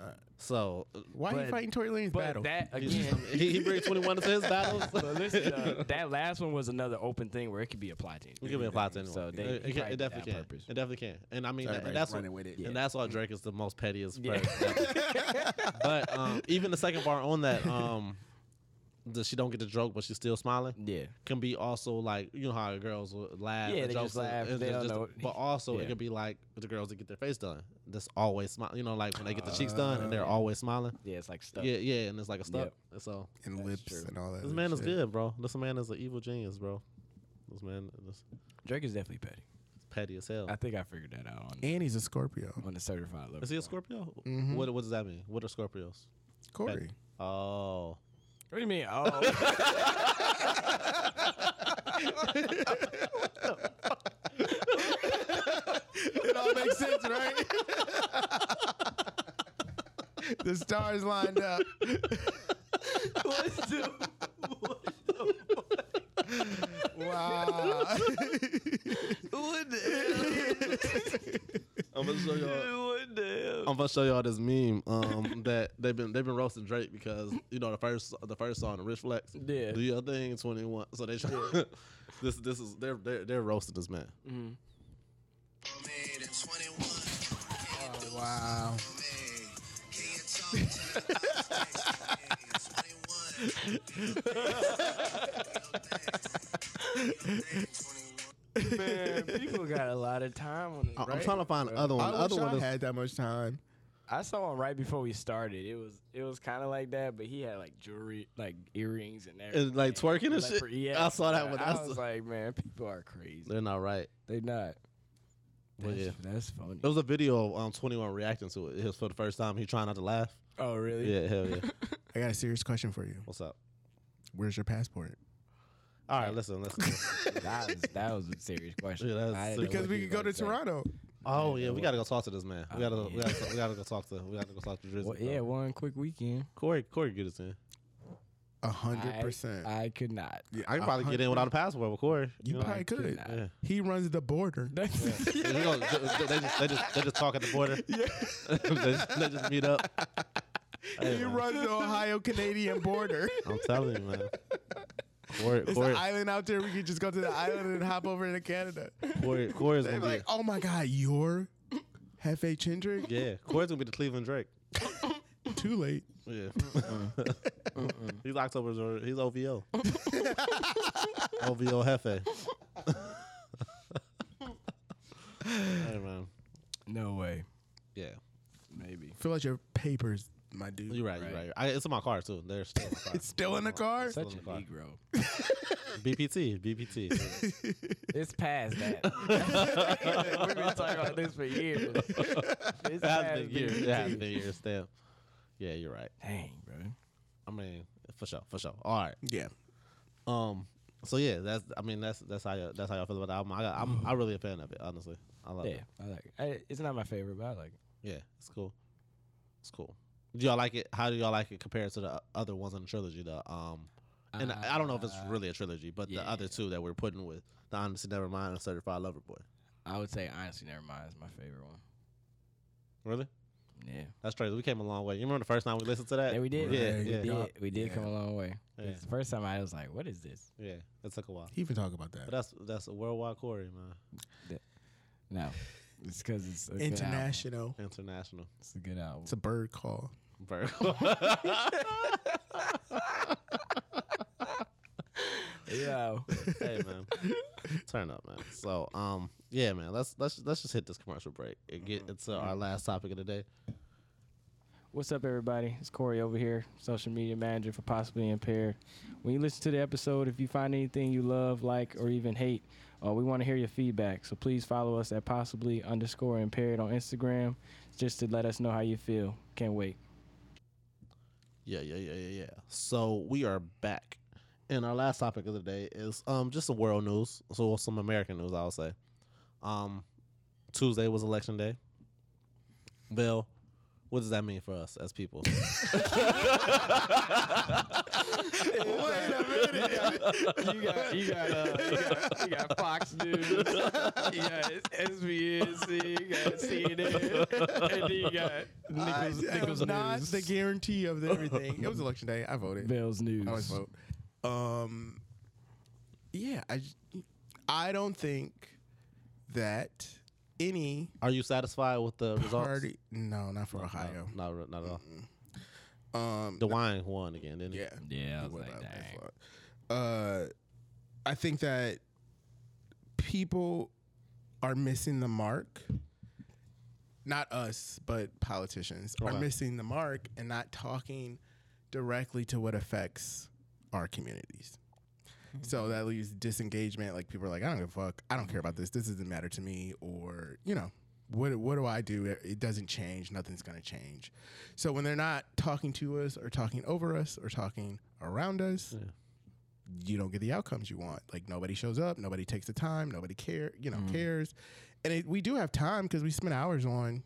Uh, So Why are you fighting Tory Lanez' But battle? that again, he, he brings twenty one into his battles. but listen, uh, that last one was another open thing where it could be applied to. It could be applied to anyone. So they, it, he it, can, probably it did definitely can. purpose. It definitely can. And I mean, So that, everybody's that's what, running with it. and that's why Drake is the most pettiest. Yeah. but um, even the second bar on that, um, the she don't get the joke, but she's still smiling. Yeah. Can be also like you know how girls will laugh. Yeah, and they jokes just laugh, and they just- don't know. But also Yeah. it could be like the girls that get their face done. That's always smile. You know, like when they get the cheeks done and they're always smiling. Yeah, it's like stuff. Yeah, yeah, and it's like a stuff. Yep. So and lips true. and all that. this other man is good, bro. This man is an evil genius, bro. This man is Drake is definitely petty. petty as hell. I think I figured that out on, And he's a Scorpio. on the certified level. Is he a Scorpio? Mhm. What What does that mean? What are Scorpios? Corey. Oh, What do you mean? Oh, it all makes sense, right? the stars lined up. Wow. what the I'm gonna show y'all. hell? What the hell? I'm gonna show y'all I'm about to show y'all this meme um, that they've been they've been roasting Drake because you know the first the first song, Rich Flex. Yeah. Do your thing, 21. So they try, this this is they're they're they're roasting this man. Mhm. Oh, wow. Man, people got a lot of time on it. I- I'm right? trying to find the other one. I The wish other I one is had that much time. I saw him right before we started. It was it was kind of like that, but he had like jewelry, like earrings and everything. And, like, twerking and shit? for- Yeah, I saw that one. I That's- was like, man, people are crazy. they're not right. They're not. Well, That's, yeah. that's funny. There was a video of um, 21 reacting to it. It was for the first time. He trying not to laugh. Oh, really? Yeah, hell yeah. I got a serious question for you. What's up? Where's your passport? All right, listen, listen. that was that was a serious question. Yeah, that was I didn't know Because what we you could go were to about say. Toronto. Oh yeah, we gotta go talk to this man. We gotta, we gotta, we gotta go talk to, we gotta go talk to Drizzy. Well, yeah, one quick weekend. Corey, Corey, get us in. A hundred percent. I could not. Yeah, I can a probably get in without a passport with Corey. You know? probably could. not. Yeah. He runs the border. Yeah, we gonna- they, just, they just they just talk at the border. Yeah. they, just, they just meet up. Hey, he man, runs the Ohio Canadian border. I'm telling you, man. Corey, It's Corey, an island out there. We could just go to the island and hop over into Canada. Corey, Corey's They're gonna be like, oh my God, you're Hefe Chendrick? yeah. Corey's gonna be the Cleveland Drake. Too late. Yeah, he's October's or he's OVO. OVO Hefe. hey man, No way. yeah. Maybe. Fill out your papers, my dude. You're right. You're Right. right. I, it's in my car too. They're still in the car. It's still in the car. Such a in the car. Negro. BPT. BPT. It's past that. We've been talking about this for years. It's it has past been years. It has BET. been years. Still. Yeah, you're right. Dang, bro. I mean, for sure, for sure. All right. yeah. Um. So yeah, that's. I mean, that's that's how you, that's how y'all feel about the album. I got, I'm I'm really a fan of it. Honestly, I love Yeah, it. I like it. I, it's not my favorite, but I like it. Yeah, it's cool. It's cool. Do y'all like it? How do y'all like it compared to the other ones in the trilogy? The um, and I I don't know if it's Uh, really a trilogy, but yeah. the other two that we're putting with the Honestly Nevermind and Certified Lover Boy. I would say honestly, never mind. Is my favorite one. Really? Yeah. That's crazy. We came a long way. You remember the first time we listened to that? Yeah, we did. Yeah, Right. we did. We did Yeah. come a long way. Yeah. The first time I was like, "What is this?" yeah. It took a while, He even talk about but that. that's that's a worldwide Corey, man. No, it's because it's a good album. International. International. It's a good album. It's a bird call. Virgo. Yeah. hey man, turn up, man. So um, yeah, man. Let's let's let's just hit this commercial break and get into our last topic of the day. What's up, everybody? It's Corey over here, social media manager for Possibly Impaired. When you listen to the episode, if you find anything you love, like, or even hate, uh, we want to hear your feedback. So please follow us at Possibly underscore Impaired on Instagram, just to let us know how you feel. Can't wait. Yeah, yeah, yeah, yeah, yeah. So we are back, and our last topic of the day is um just some world news. So some American news, I would say. Um, Tuesday was election day. Bill, what does that mean for us as people? Wait a minute. you got, you got, uh, you got, you got Fox News, you got SBNC, you got CNN, and then you got I, Nichols, that Nichols was not the guarantee of the everything. It was election day. I voted. Bell's News. I always vote. Um, yeah, I I don't think that any Are you satisfied with the results? party. No, not for No, Ohio. No, not, not at all. Um, DeWine won again, didn't he? yeah, Yeah, I was like, dang. Uh, I think that people are missing the mark. Not us, but politicians are missing the mark and not talking directly to what affects our communities. So that leaves disengagement. Like people are like, I don't give a fuck. I don't care about this. This doesn't matter to me. Or you know, what what do I do? It, doesn't change. Nothing's gonna change. So when they're not talking to us or talking over us or talking around us, Yeah. you don't get the outcomes you want. Like nobody shows up. Nobody takes the time. Nobody care. You know mm. cares. And it, we do have time because we spend hours on.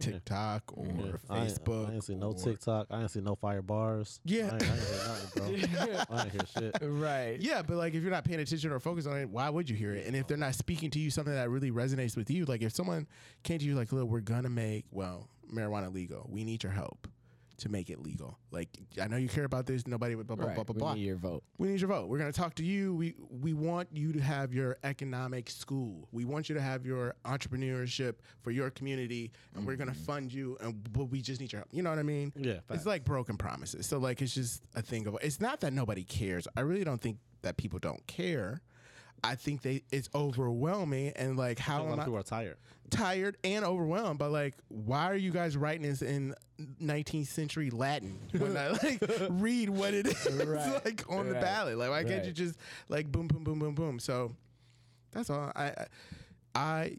TikTok or Yeah. I ain't- Facebook. I ain't see no or- TikTok. I ain't see no fire bars. Yeah. I ain't, I ain't hear nothing, bro. I ain't hear shit. Right. Yeah, but like if you're not paying attention or focused on it, why would you hear it? And if they're not speaking to you something that really resonates with you, like if someone came to you like, "Look, we're gonna make well marijuana legal. We need your help to make it legal." Like I know you care about this. Nobody would blah blah Right. blah blah we blah. need your vote. We need your vote. We're going to talk to you. We we want you to have your economic school. We want you to have your entrepreneurship for your community, and we're going to mm-hmm. fund you. And but we just need your help. You know what I mean? Yeah, It's like broken promises. So like it's just a thing of. It's not that nobody cares. I really don't think that people don't care. I think they it's overwhelming and like a how lot am of I people are tired. tired and overwhelmed? But like, why are you guys writing this in 19th century Latin when I like read what it is Right, like on the ballot? Like, why can't you just like boom, boom, boom, boom, boom? So that's all. I, I, I,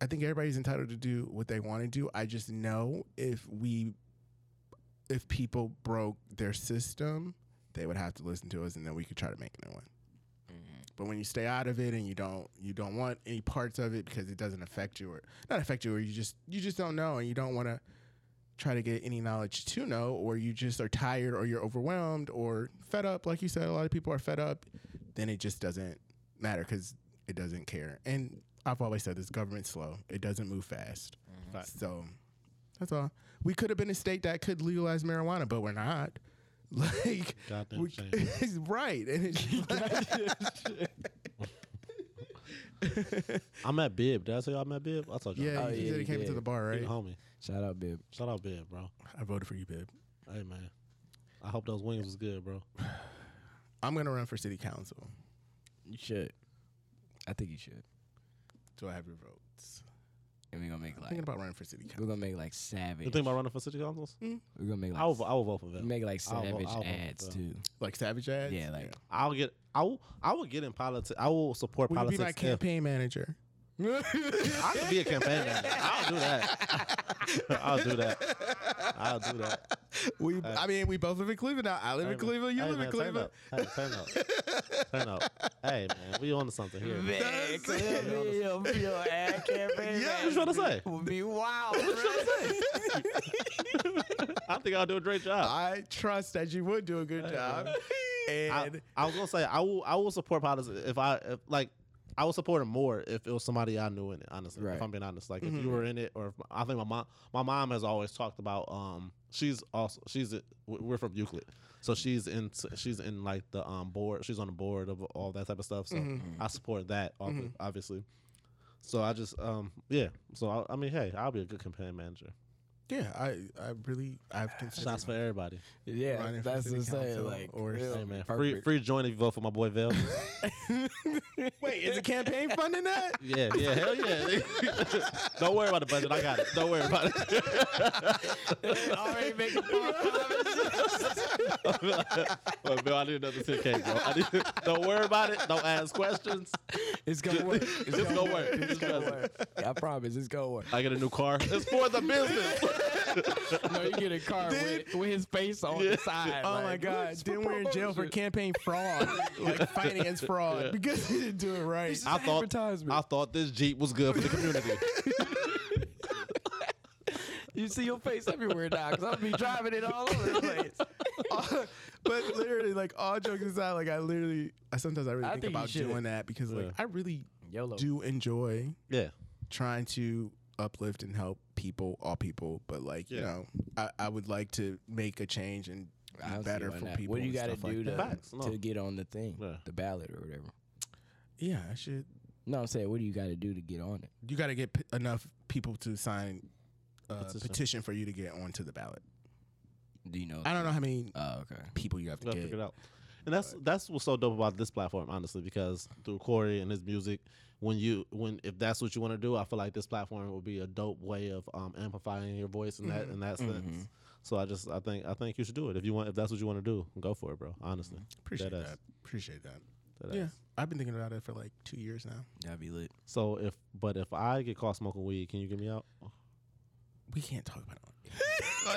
I think everybody's entitled to do what they want to do. I just know if we, if people broke their system, they would have to listen to us, and then we could try to make a new one. But when you stay out of it and you don't you don't want any parts of it because it doesn't affect you or not affect you or you just you just don't know and you don't want to try to get any knowledge to know or you just are tired or you're overwhelmed or fed up. Like you said a lot of people are fed up then it just doesn't matter because it doesn't care. And I've always said this government's slow. It doesn't move fast. Mm-hmm. Facts. so that's all. We could have been a state that could legalize marijuana but we're not. Like Goddamn we, shame. it's right. And it's I'm at Bib. Did I tell you I'm at Bib? I told you. Yeah, Oh, you yeah, said he you came into the bar, right? Big right? homie. Shout out, Bib. Shout out Bib, bro. I voted for you, babe. Hey man, I hope those wings was good, bro. I'm gonna run for city council. You should. I think you should. Do I have your votes? And we're gonna make like thinking about running for city council. we're gonna make like savage. You think about running for city councils? Hmm? we're gonna make like I will. I will vote for them. make like I'll vote- savage I'll ads too. Like savage ads. Yeah, like I'll get. I will. I will get in politics. I will support Will you be politics. my if- campaign manager? I could be a campaign manager. I'll do that. I'll do that. I'll do that. We, I mean, we both live in Cleveland now. I live Hey, in Cleveland. You hey, live man, in Cleveland. Turn up. Hey, turn up. Turn up. Hey, man, we on to something here. Man, clearly your, your ad campaign. Yeah. What you trying to say? Would be wild. What you trying to say? I think I'll do a great job. I trust that you would do a good job. I, And I was gonna say I will. I will support politics if I if, like. I would support him more if it was somebody I knew in it. Honestly, Right. if I'm being honest, like Mm-hmm. if you were in it, or if, I think my mom, my mom has always talked about. Um, she's also she's a, we're from Euclid, so she's in she's in like the um board. She's on the board of all that type of stuff. So Mm-hmm. I support that obvi- obviously. So I just um yeah. So I, I mean, hey, I'll be a good campaign manager. Yeah, I, I really, I've considered. Shots for everybody. Yeah, Running for that's city what I'm saying. council Like, or real Hey man, free perfect. free join if you vote for my boy Vale. Wait, is the campaign funding that? Yeah, yeah, hell yeah. Don't worry about the budget. I got it. Don't worry about it. Already making false well, Bill, I need another 10K, bro. I need, don't worry about it. Don't ask questions. It's gonna work. It's, It's gonna work. It's Just gonna work. I promise. It's gonna work. I get a new car. It's for the business. no, you get a car with, with his face on the side. Oh like, my God! "What's Then we're in jail for campaign fraud, like finance fraud, Yeah. because he didn't do it right. I thought. I thought this Jeep was good for the community. You see your face everywhere now because I'll be driving it all over the place. but literally, like all jokes aside, like I literally, I sometimes I really I think, think about should. doing that because like Yeah. I really YOLO. do enjoy Yeah. trying to uplift and help people, all people. But like you know, I, I would like to make a change and be I don't see better for not. people. What do you got to do like to, that. Facts, no. to get on the thing, Yeah. the ballot or whatever? Yeah, I should. No, I'm saying, what do you got to do to get on it? You got to get p- enough people to sign Uh, a petition. Petition. for you to get onto the ballot. Do you know? I don't know how many Oh, okay. people you have to Gotta get. figure it out. And that's that's what's so dope about this platform, honestly, because through Corey and his music, when you when if that's what you want to do, I feel like this platform will be a dope way of um, amplifying your voice in that mm-hmm. in that mm-hmm. sense. So I just I think I think you should do it if you want if that's what you want to do, go for it, bro. Honestly, mm-hmm. Appreciate Deadass. that. Appreciate that. Deadass. Yeah, I've been thinking about it for like two years now. That'd be lit. So if but if I get caught smoking weed, can you get me out? We can't talk about it.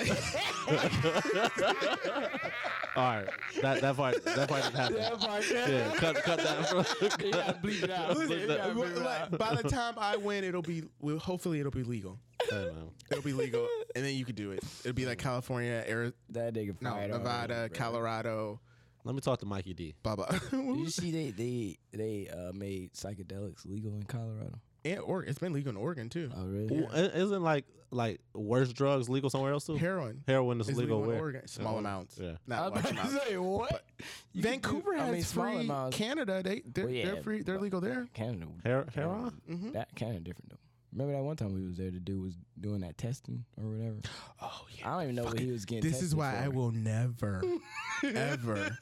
All right, that that part that part didn't happen. Yeah, cut cut that. From, You gotta bleep it out. Listen, You gotta bleep it Like, out. by the time I win, it'll be well, hopefully it'll be legal. Hey, man. It'll be legal, and then you could do it. It'll be like California, Arizona, That nigga no, fired Nevada, already, bro. Colorado, Let me talk to Mikey D. blah blah. Did you see they they they uh, made psychedelics legal in Colorado? And Oregon, it's been legal in Oregon too. Oh really? Ooh, i- Isn't like like worse drugs legal somewhere else too? Heroin Heroin is is legal, legal in where? Oregon, small Yeah. amounts, Yeah. I not was large about amounts. say what? You Vancouver do- has I mean, small free. amounts. Canada, they they're, Well, they're free. They're legal there. Canada. Her- heroin? Mhm. That Canada different though. Remember that one time we was there, the dude was doing that testing or whatever. Oh yeah. I don't even know what he was getting. This is tested why I will never, ever.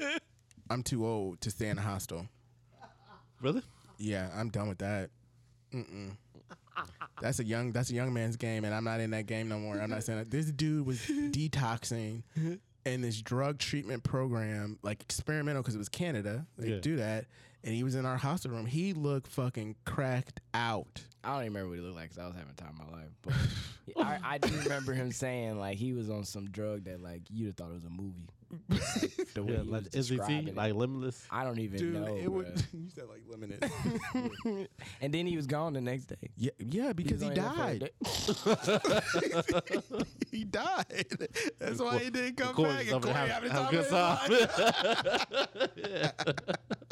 I'm too old to stay in a hostel. Really? Yeah, I'm done with that. Mm-mm. That's a young. That's a young man's game, and I'm not in that game no more. I'm not saying that. This dude was detoxing in this drug treatment program, like experimental, because it was Canada. They Yeah. do that, and he was in our hostel room. He looked fucking cracked out. I don't even remember what he looked like because I was having the time of my life. But I, I do remember him saying like he was on some drug that like you'd have thought it was a movie. the way Yeah, he like was SVT, it. like limitless. I don't even Dude, know. it would. You said like limited. and then he was gone the next day. yeah, yeah, because he was only there for a died. he died. That's why he didn't come back. And Corey having have time a good of his life.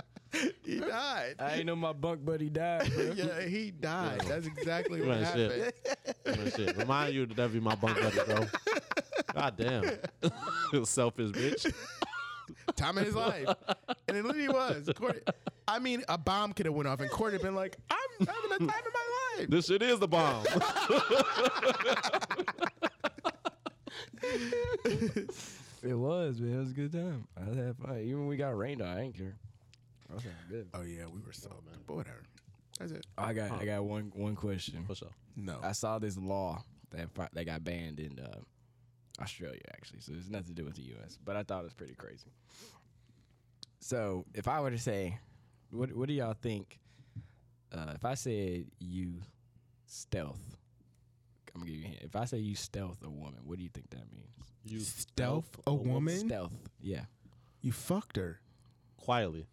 He died. I ain't know my bunk buddy died. Bro. yeah, he died. That's exactly what Man, happened. shit. Man, shit. Remind you that that'd be my bunk buddy, bro. God damn. Selfish bitch. Time of his life, and it literally was. Corey, I mean, a bomb could have went off, and Corey had been like, "I'm having the time of my life." This shit is the bomb. It was, man. It was a good time. I had fun. Even when we got rained on, I ain't care. I was good. Oh yeah, we were so, but whatever. That's it. I got I got one one question. For sure. No. I saw this law that fi- that got banned in uh, Australia actually, so it's nothing to do with the U.S. But I thought it was pretty crazy. So if I were to say, what what do y'all think? Uh, if I said you stealth, I'm gonna give you a hint. If I say you stealth a woman, what do you think that means? You Stealth a woman? Stealth, yeah. You fucked her. quietly.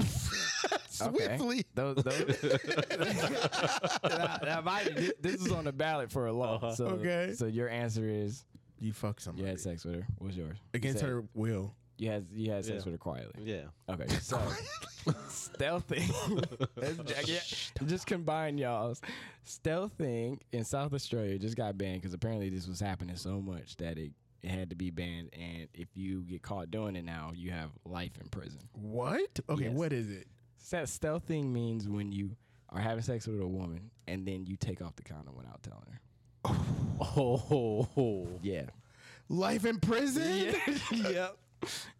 Swiftly. Those, those that, that might, this is on the ballot for a law. Uh-huh. So, Okay. So your answer is You fucked somebody. you had sex with her. What's yours? You Against said her will. You had you had sex Yeah. with her quietly. Yeah. Okay, so stealthing. Let's- yeah, just combine y'all's stealthing in South Australia just got banned because apparently this was happening so much that it, it had to be banned. And if you get caught doing it now, you have life in prison. What? Okay, Yes. what is it? Ste- Stealthing means when you are having sex with a woman and then you take off the condom without telling her. Oh. Yeah. Life in prison? yep.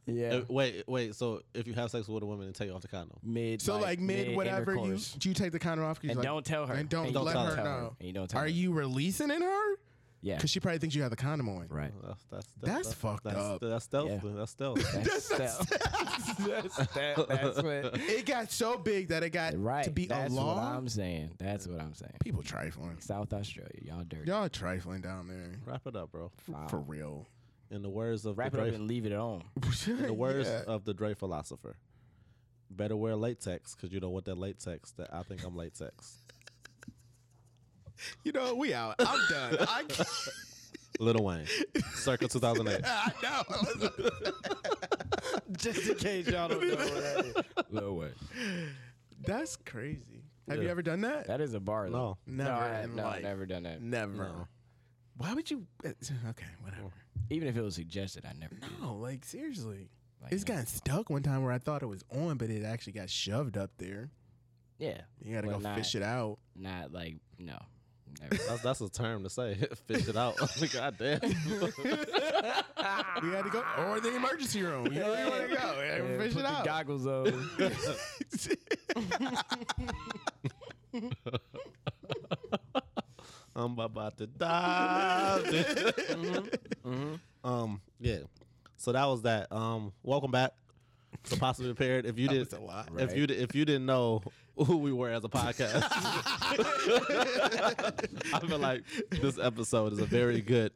Yeah. Uh, wait, wait. So if you have sex with a woman and take off the condom, Mid. So like, mid, whatever you intercourse. you take the condom off and you're like, don't tell her. and don't, don't let tell her her. know. And you don't tell Are her. you releasing in her? Yeah. Because she probably thinks you have the condom on. Right. that's that's That's fucked that's, up. That's stealth. Yeah. That's stealth. That's stealth. that's, that, that's what. It got so big that it got Right. to be a long. that's a what law. I'm saying. That's what I'm saying. People trifling. South Australia, y'all dirty. Y'all trifling down there. Wrap it up, bro. Wow. For real. In the words of Wrap the it up Dre, and leave it on. in the words Yeah. of the Dre philosopher, better wear latex because you don't want that latex. That I think I'm latex. You know, we out. I'm done. I, Lil Wayne, circa 2008. I know. Just in case y'all don't know what that is. No way. That's crazy. Have you ever done that? That is a bar, though. No, Never no, I, in no, life. never done that. Never. No. Why would you? Uh, okay, whatever. Even if it was suggested, I never did. No, like seriously. Like, It's no. gotten stuck one time where I thought it was on, but it actually got shoved up there. Yeah. You gotta Well, go not- fish it out. Not like, no. Never. That's that's a term to say. Fish it out. God damn. We had to go, or the emergency room. You know where you want to go. Yeah, Yeah, fish put it the out. goggles on. I'm about to die. Um, yeah. So that was that. Um, welcome back to Possibly Prepared. If you did, was a lot. if you did, if you didn't know who we were as a podcast, I feel like this episode is a very good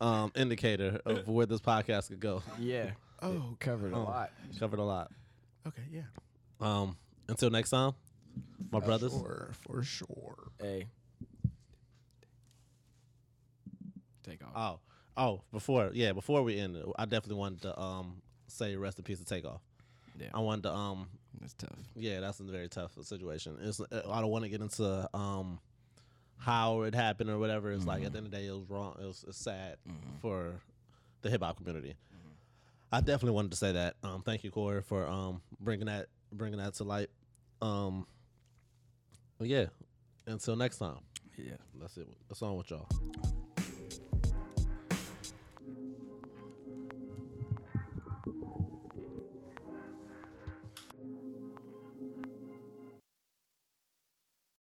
um indicator of where this podcast could go. yeah. Oh, Covered a Um, lot. Covered a lot. okay, yeah. Um, until next time, my brothers. For sure, for sure. Hey. Take off. Oh, oh, before yeah, before we end I definitely wanted to um say rest in peace to Takeoff. yeah. I wanted to um That's tough. yeah, that's a very tough situation. It's uh, I don't want to get into um how it happened or whatever. It's like at the end of the day, it was wrong. It was it's sad for the hip hop community. I definitely wanted to say that. Um, thank you, Corey, for um bringing that bringing that to light. Um, yeah, until next time, Yeah. that's it. That's on with y'all.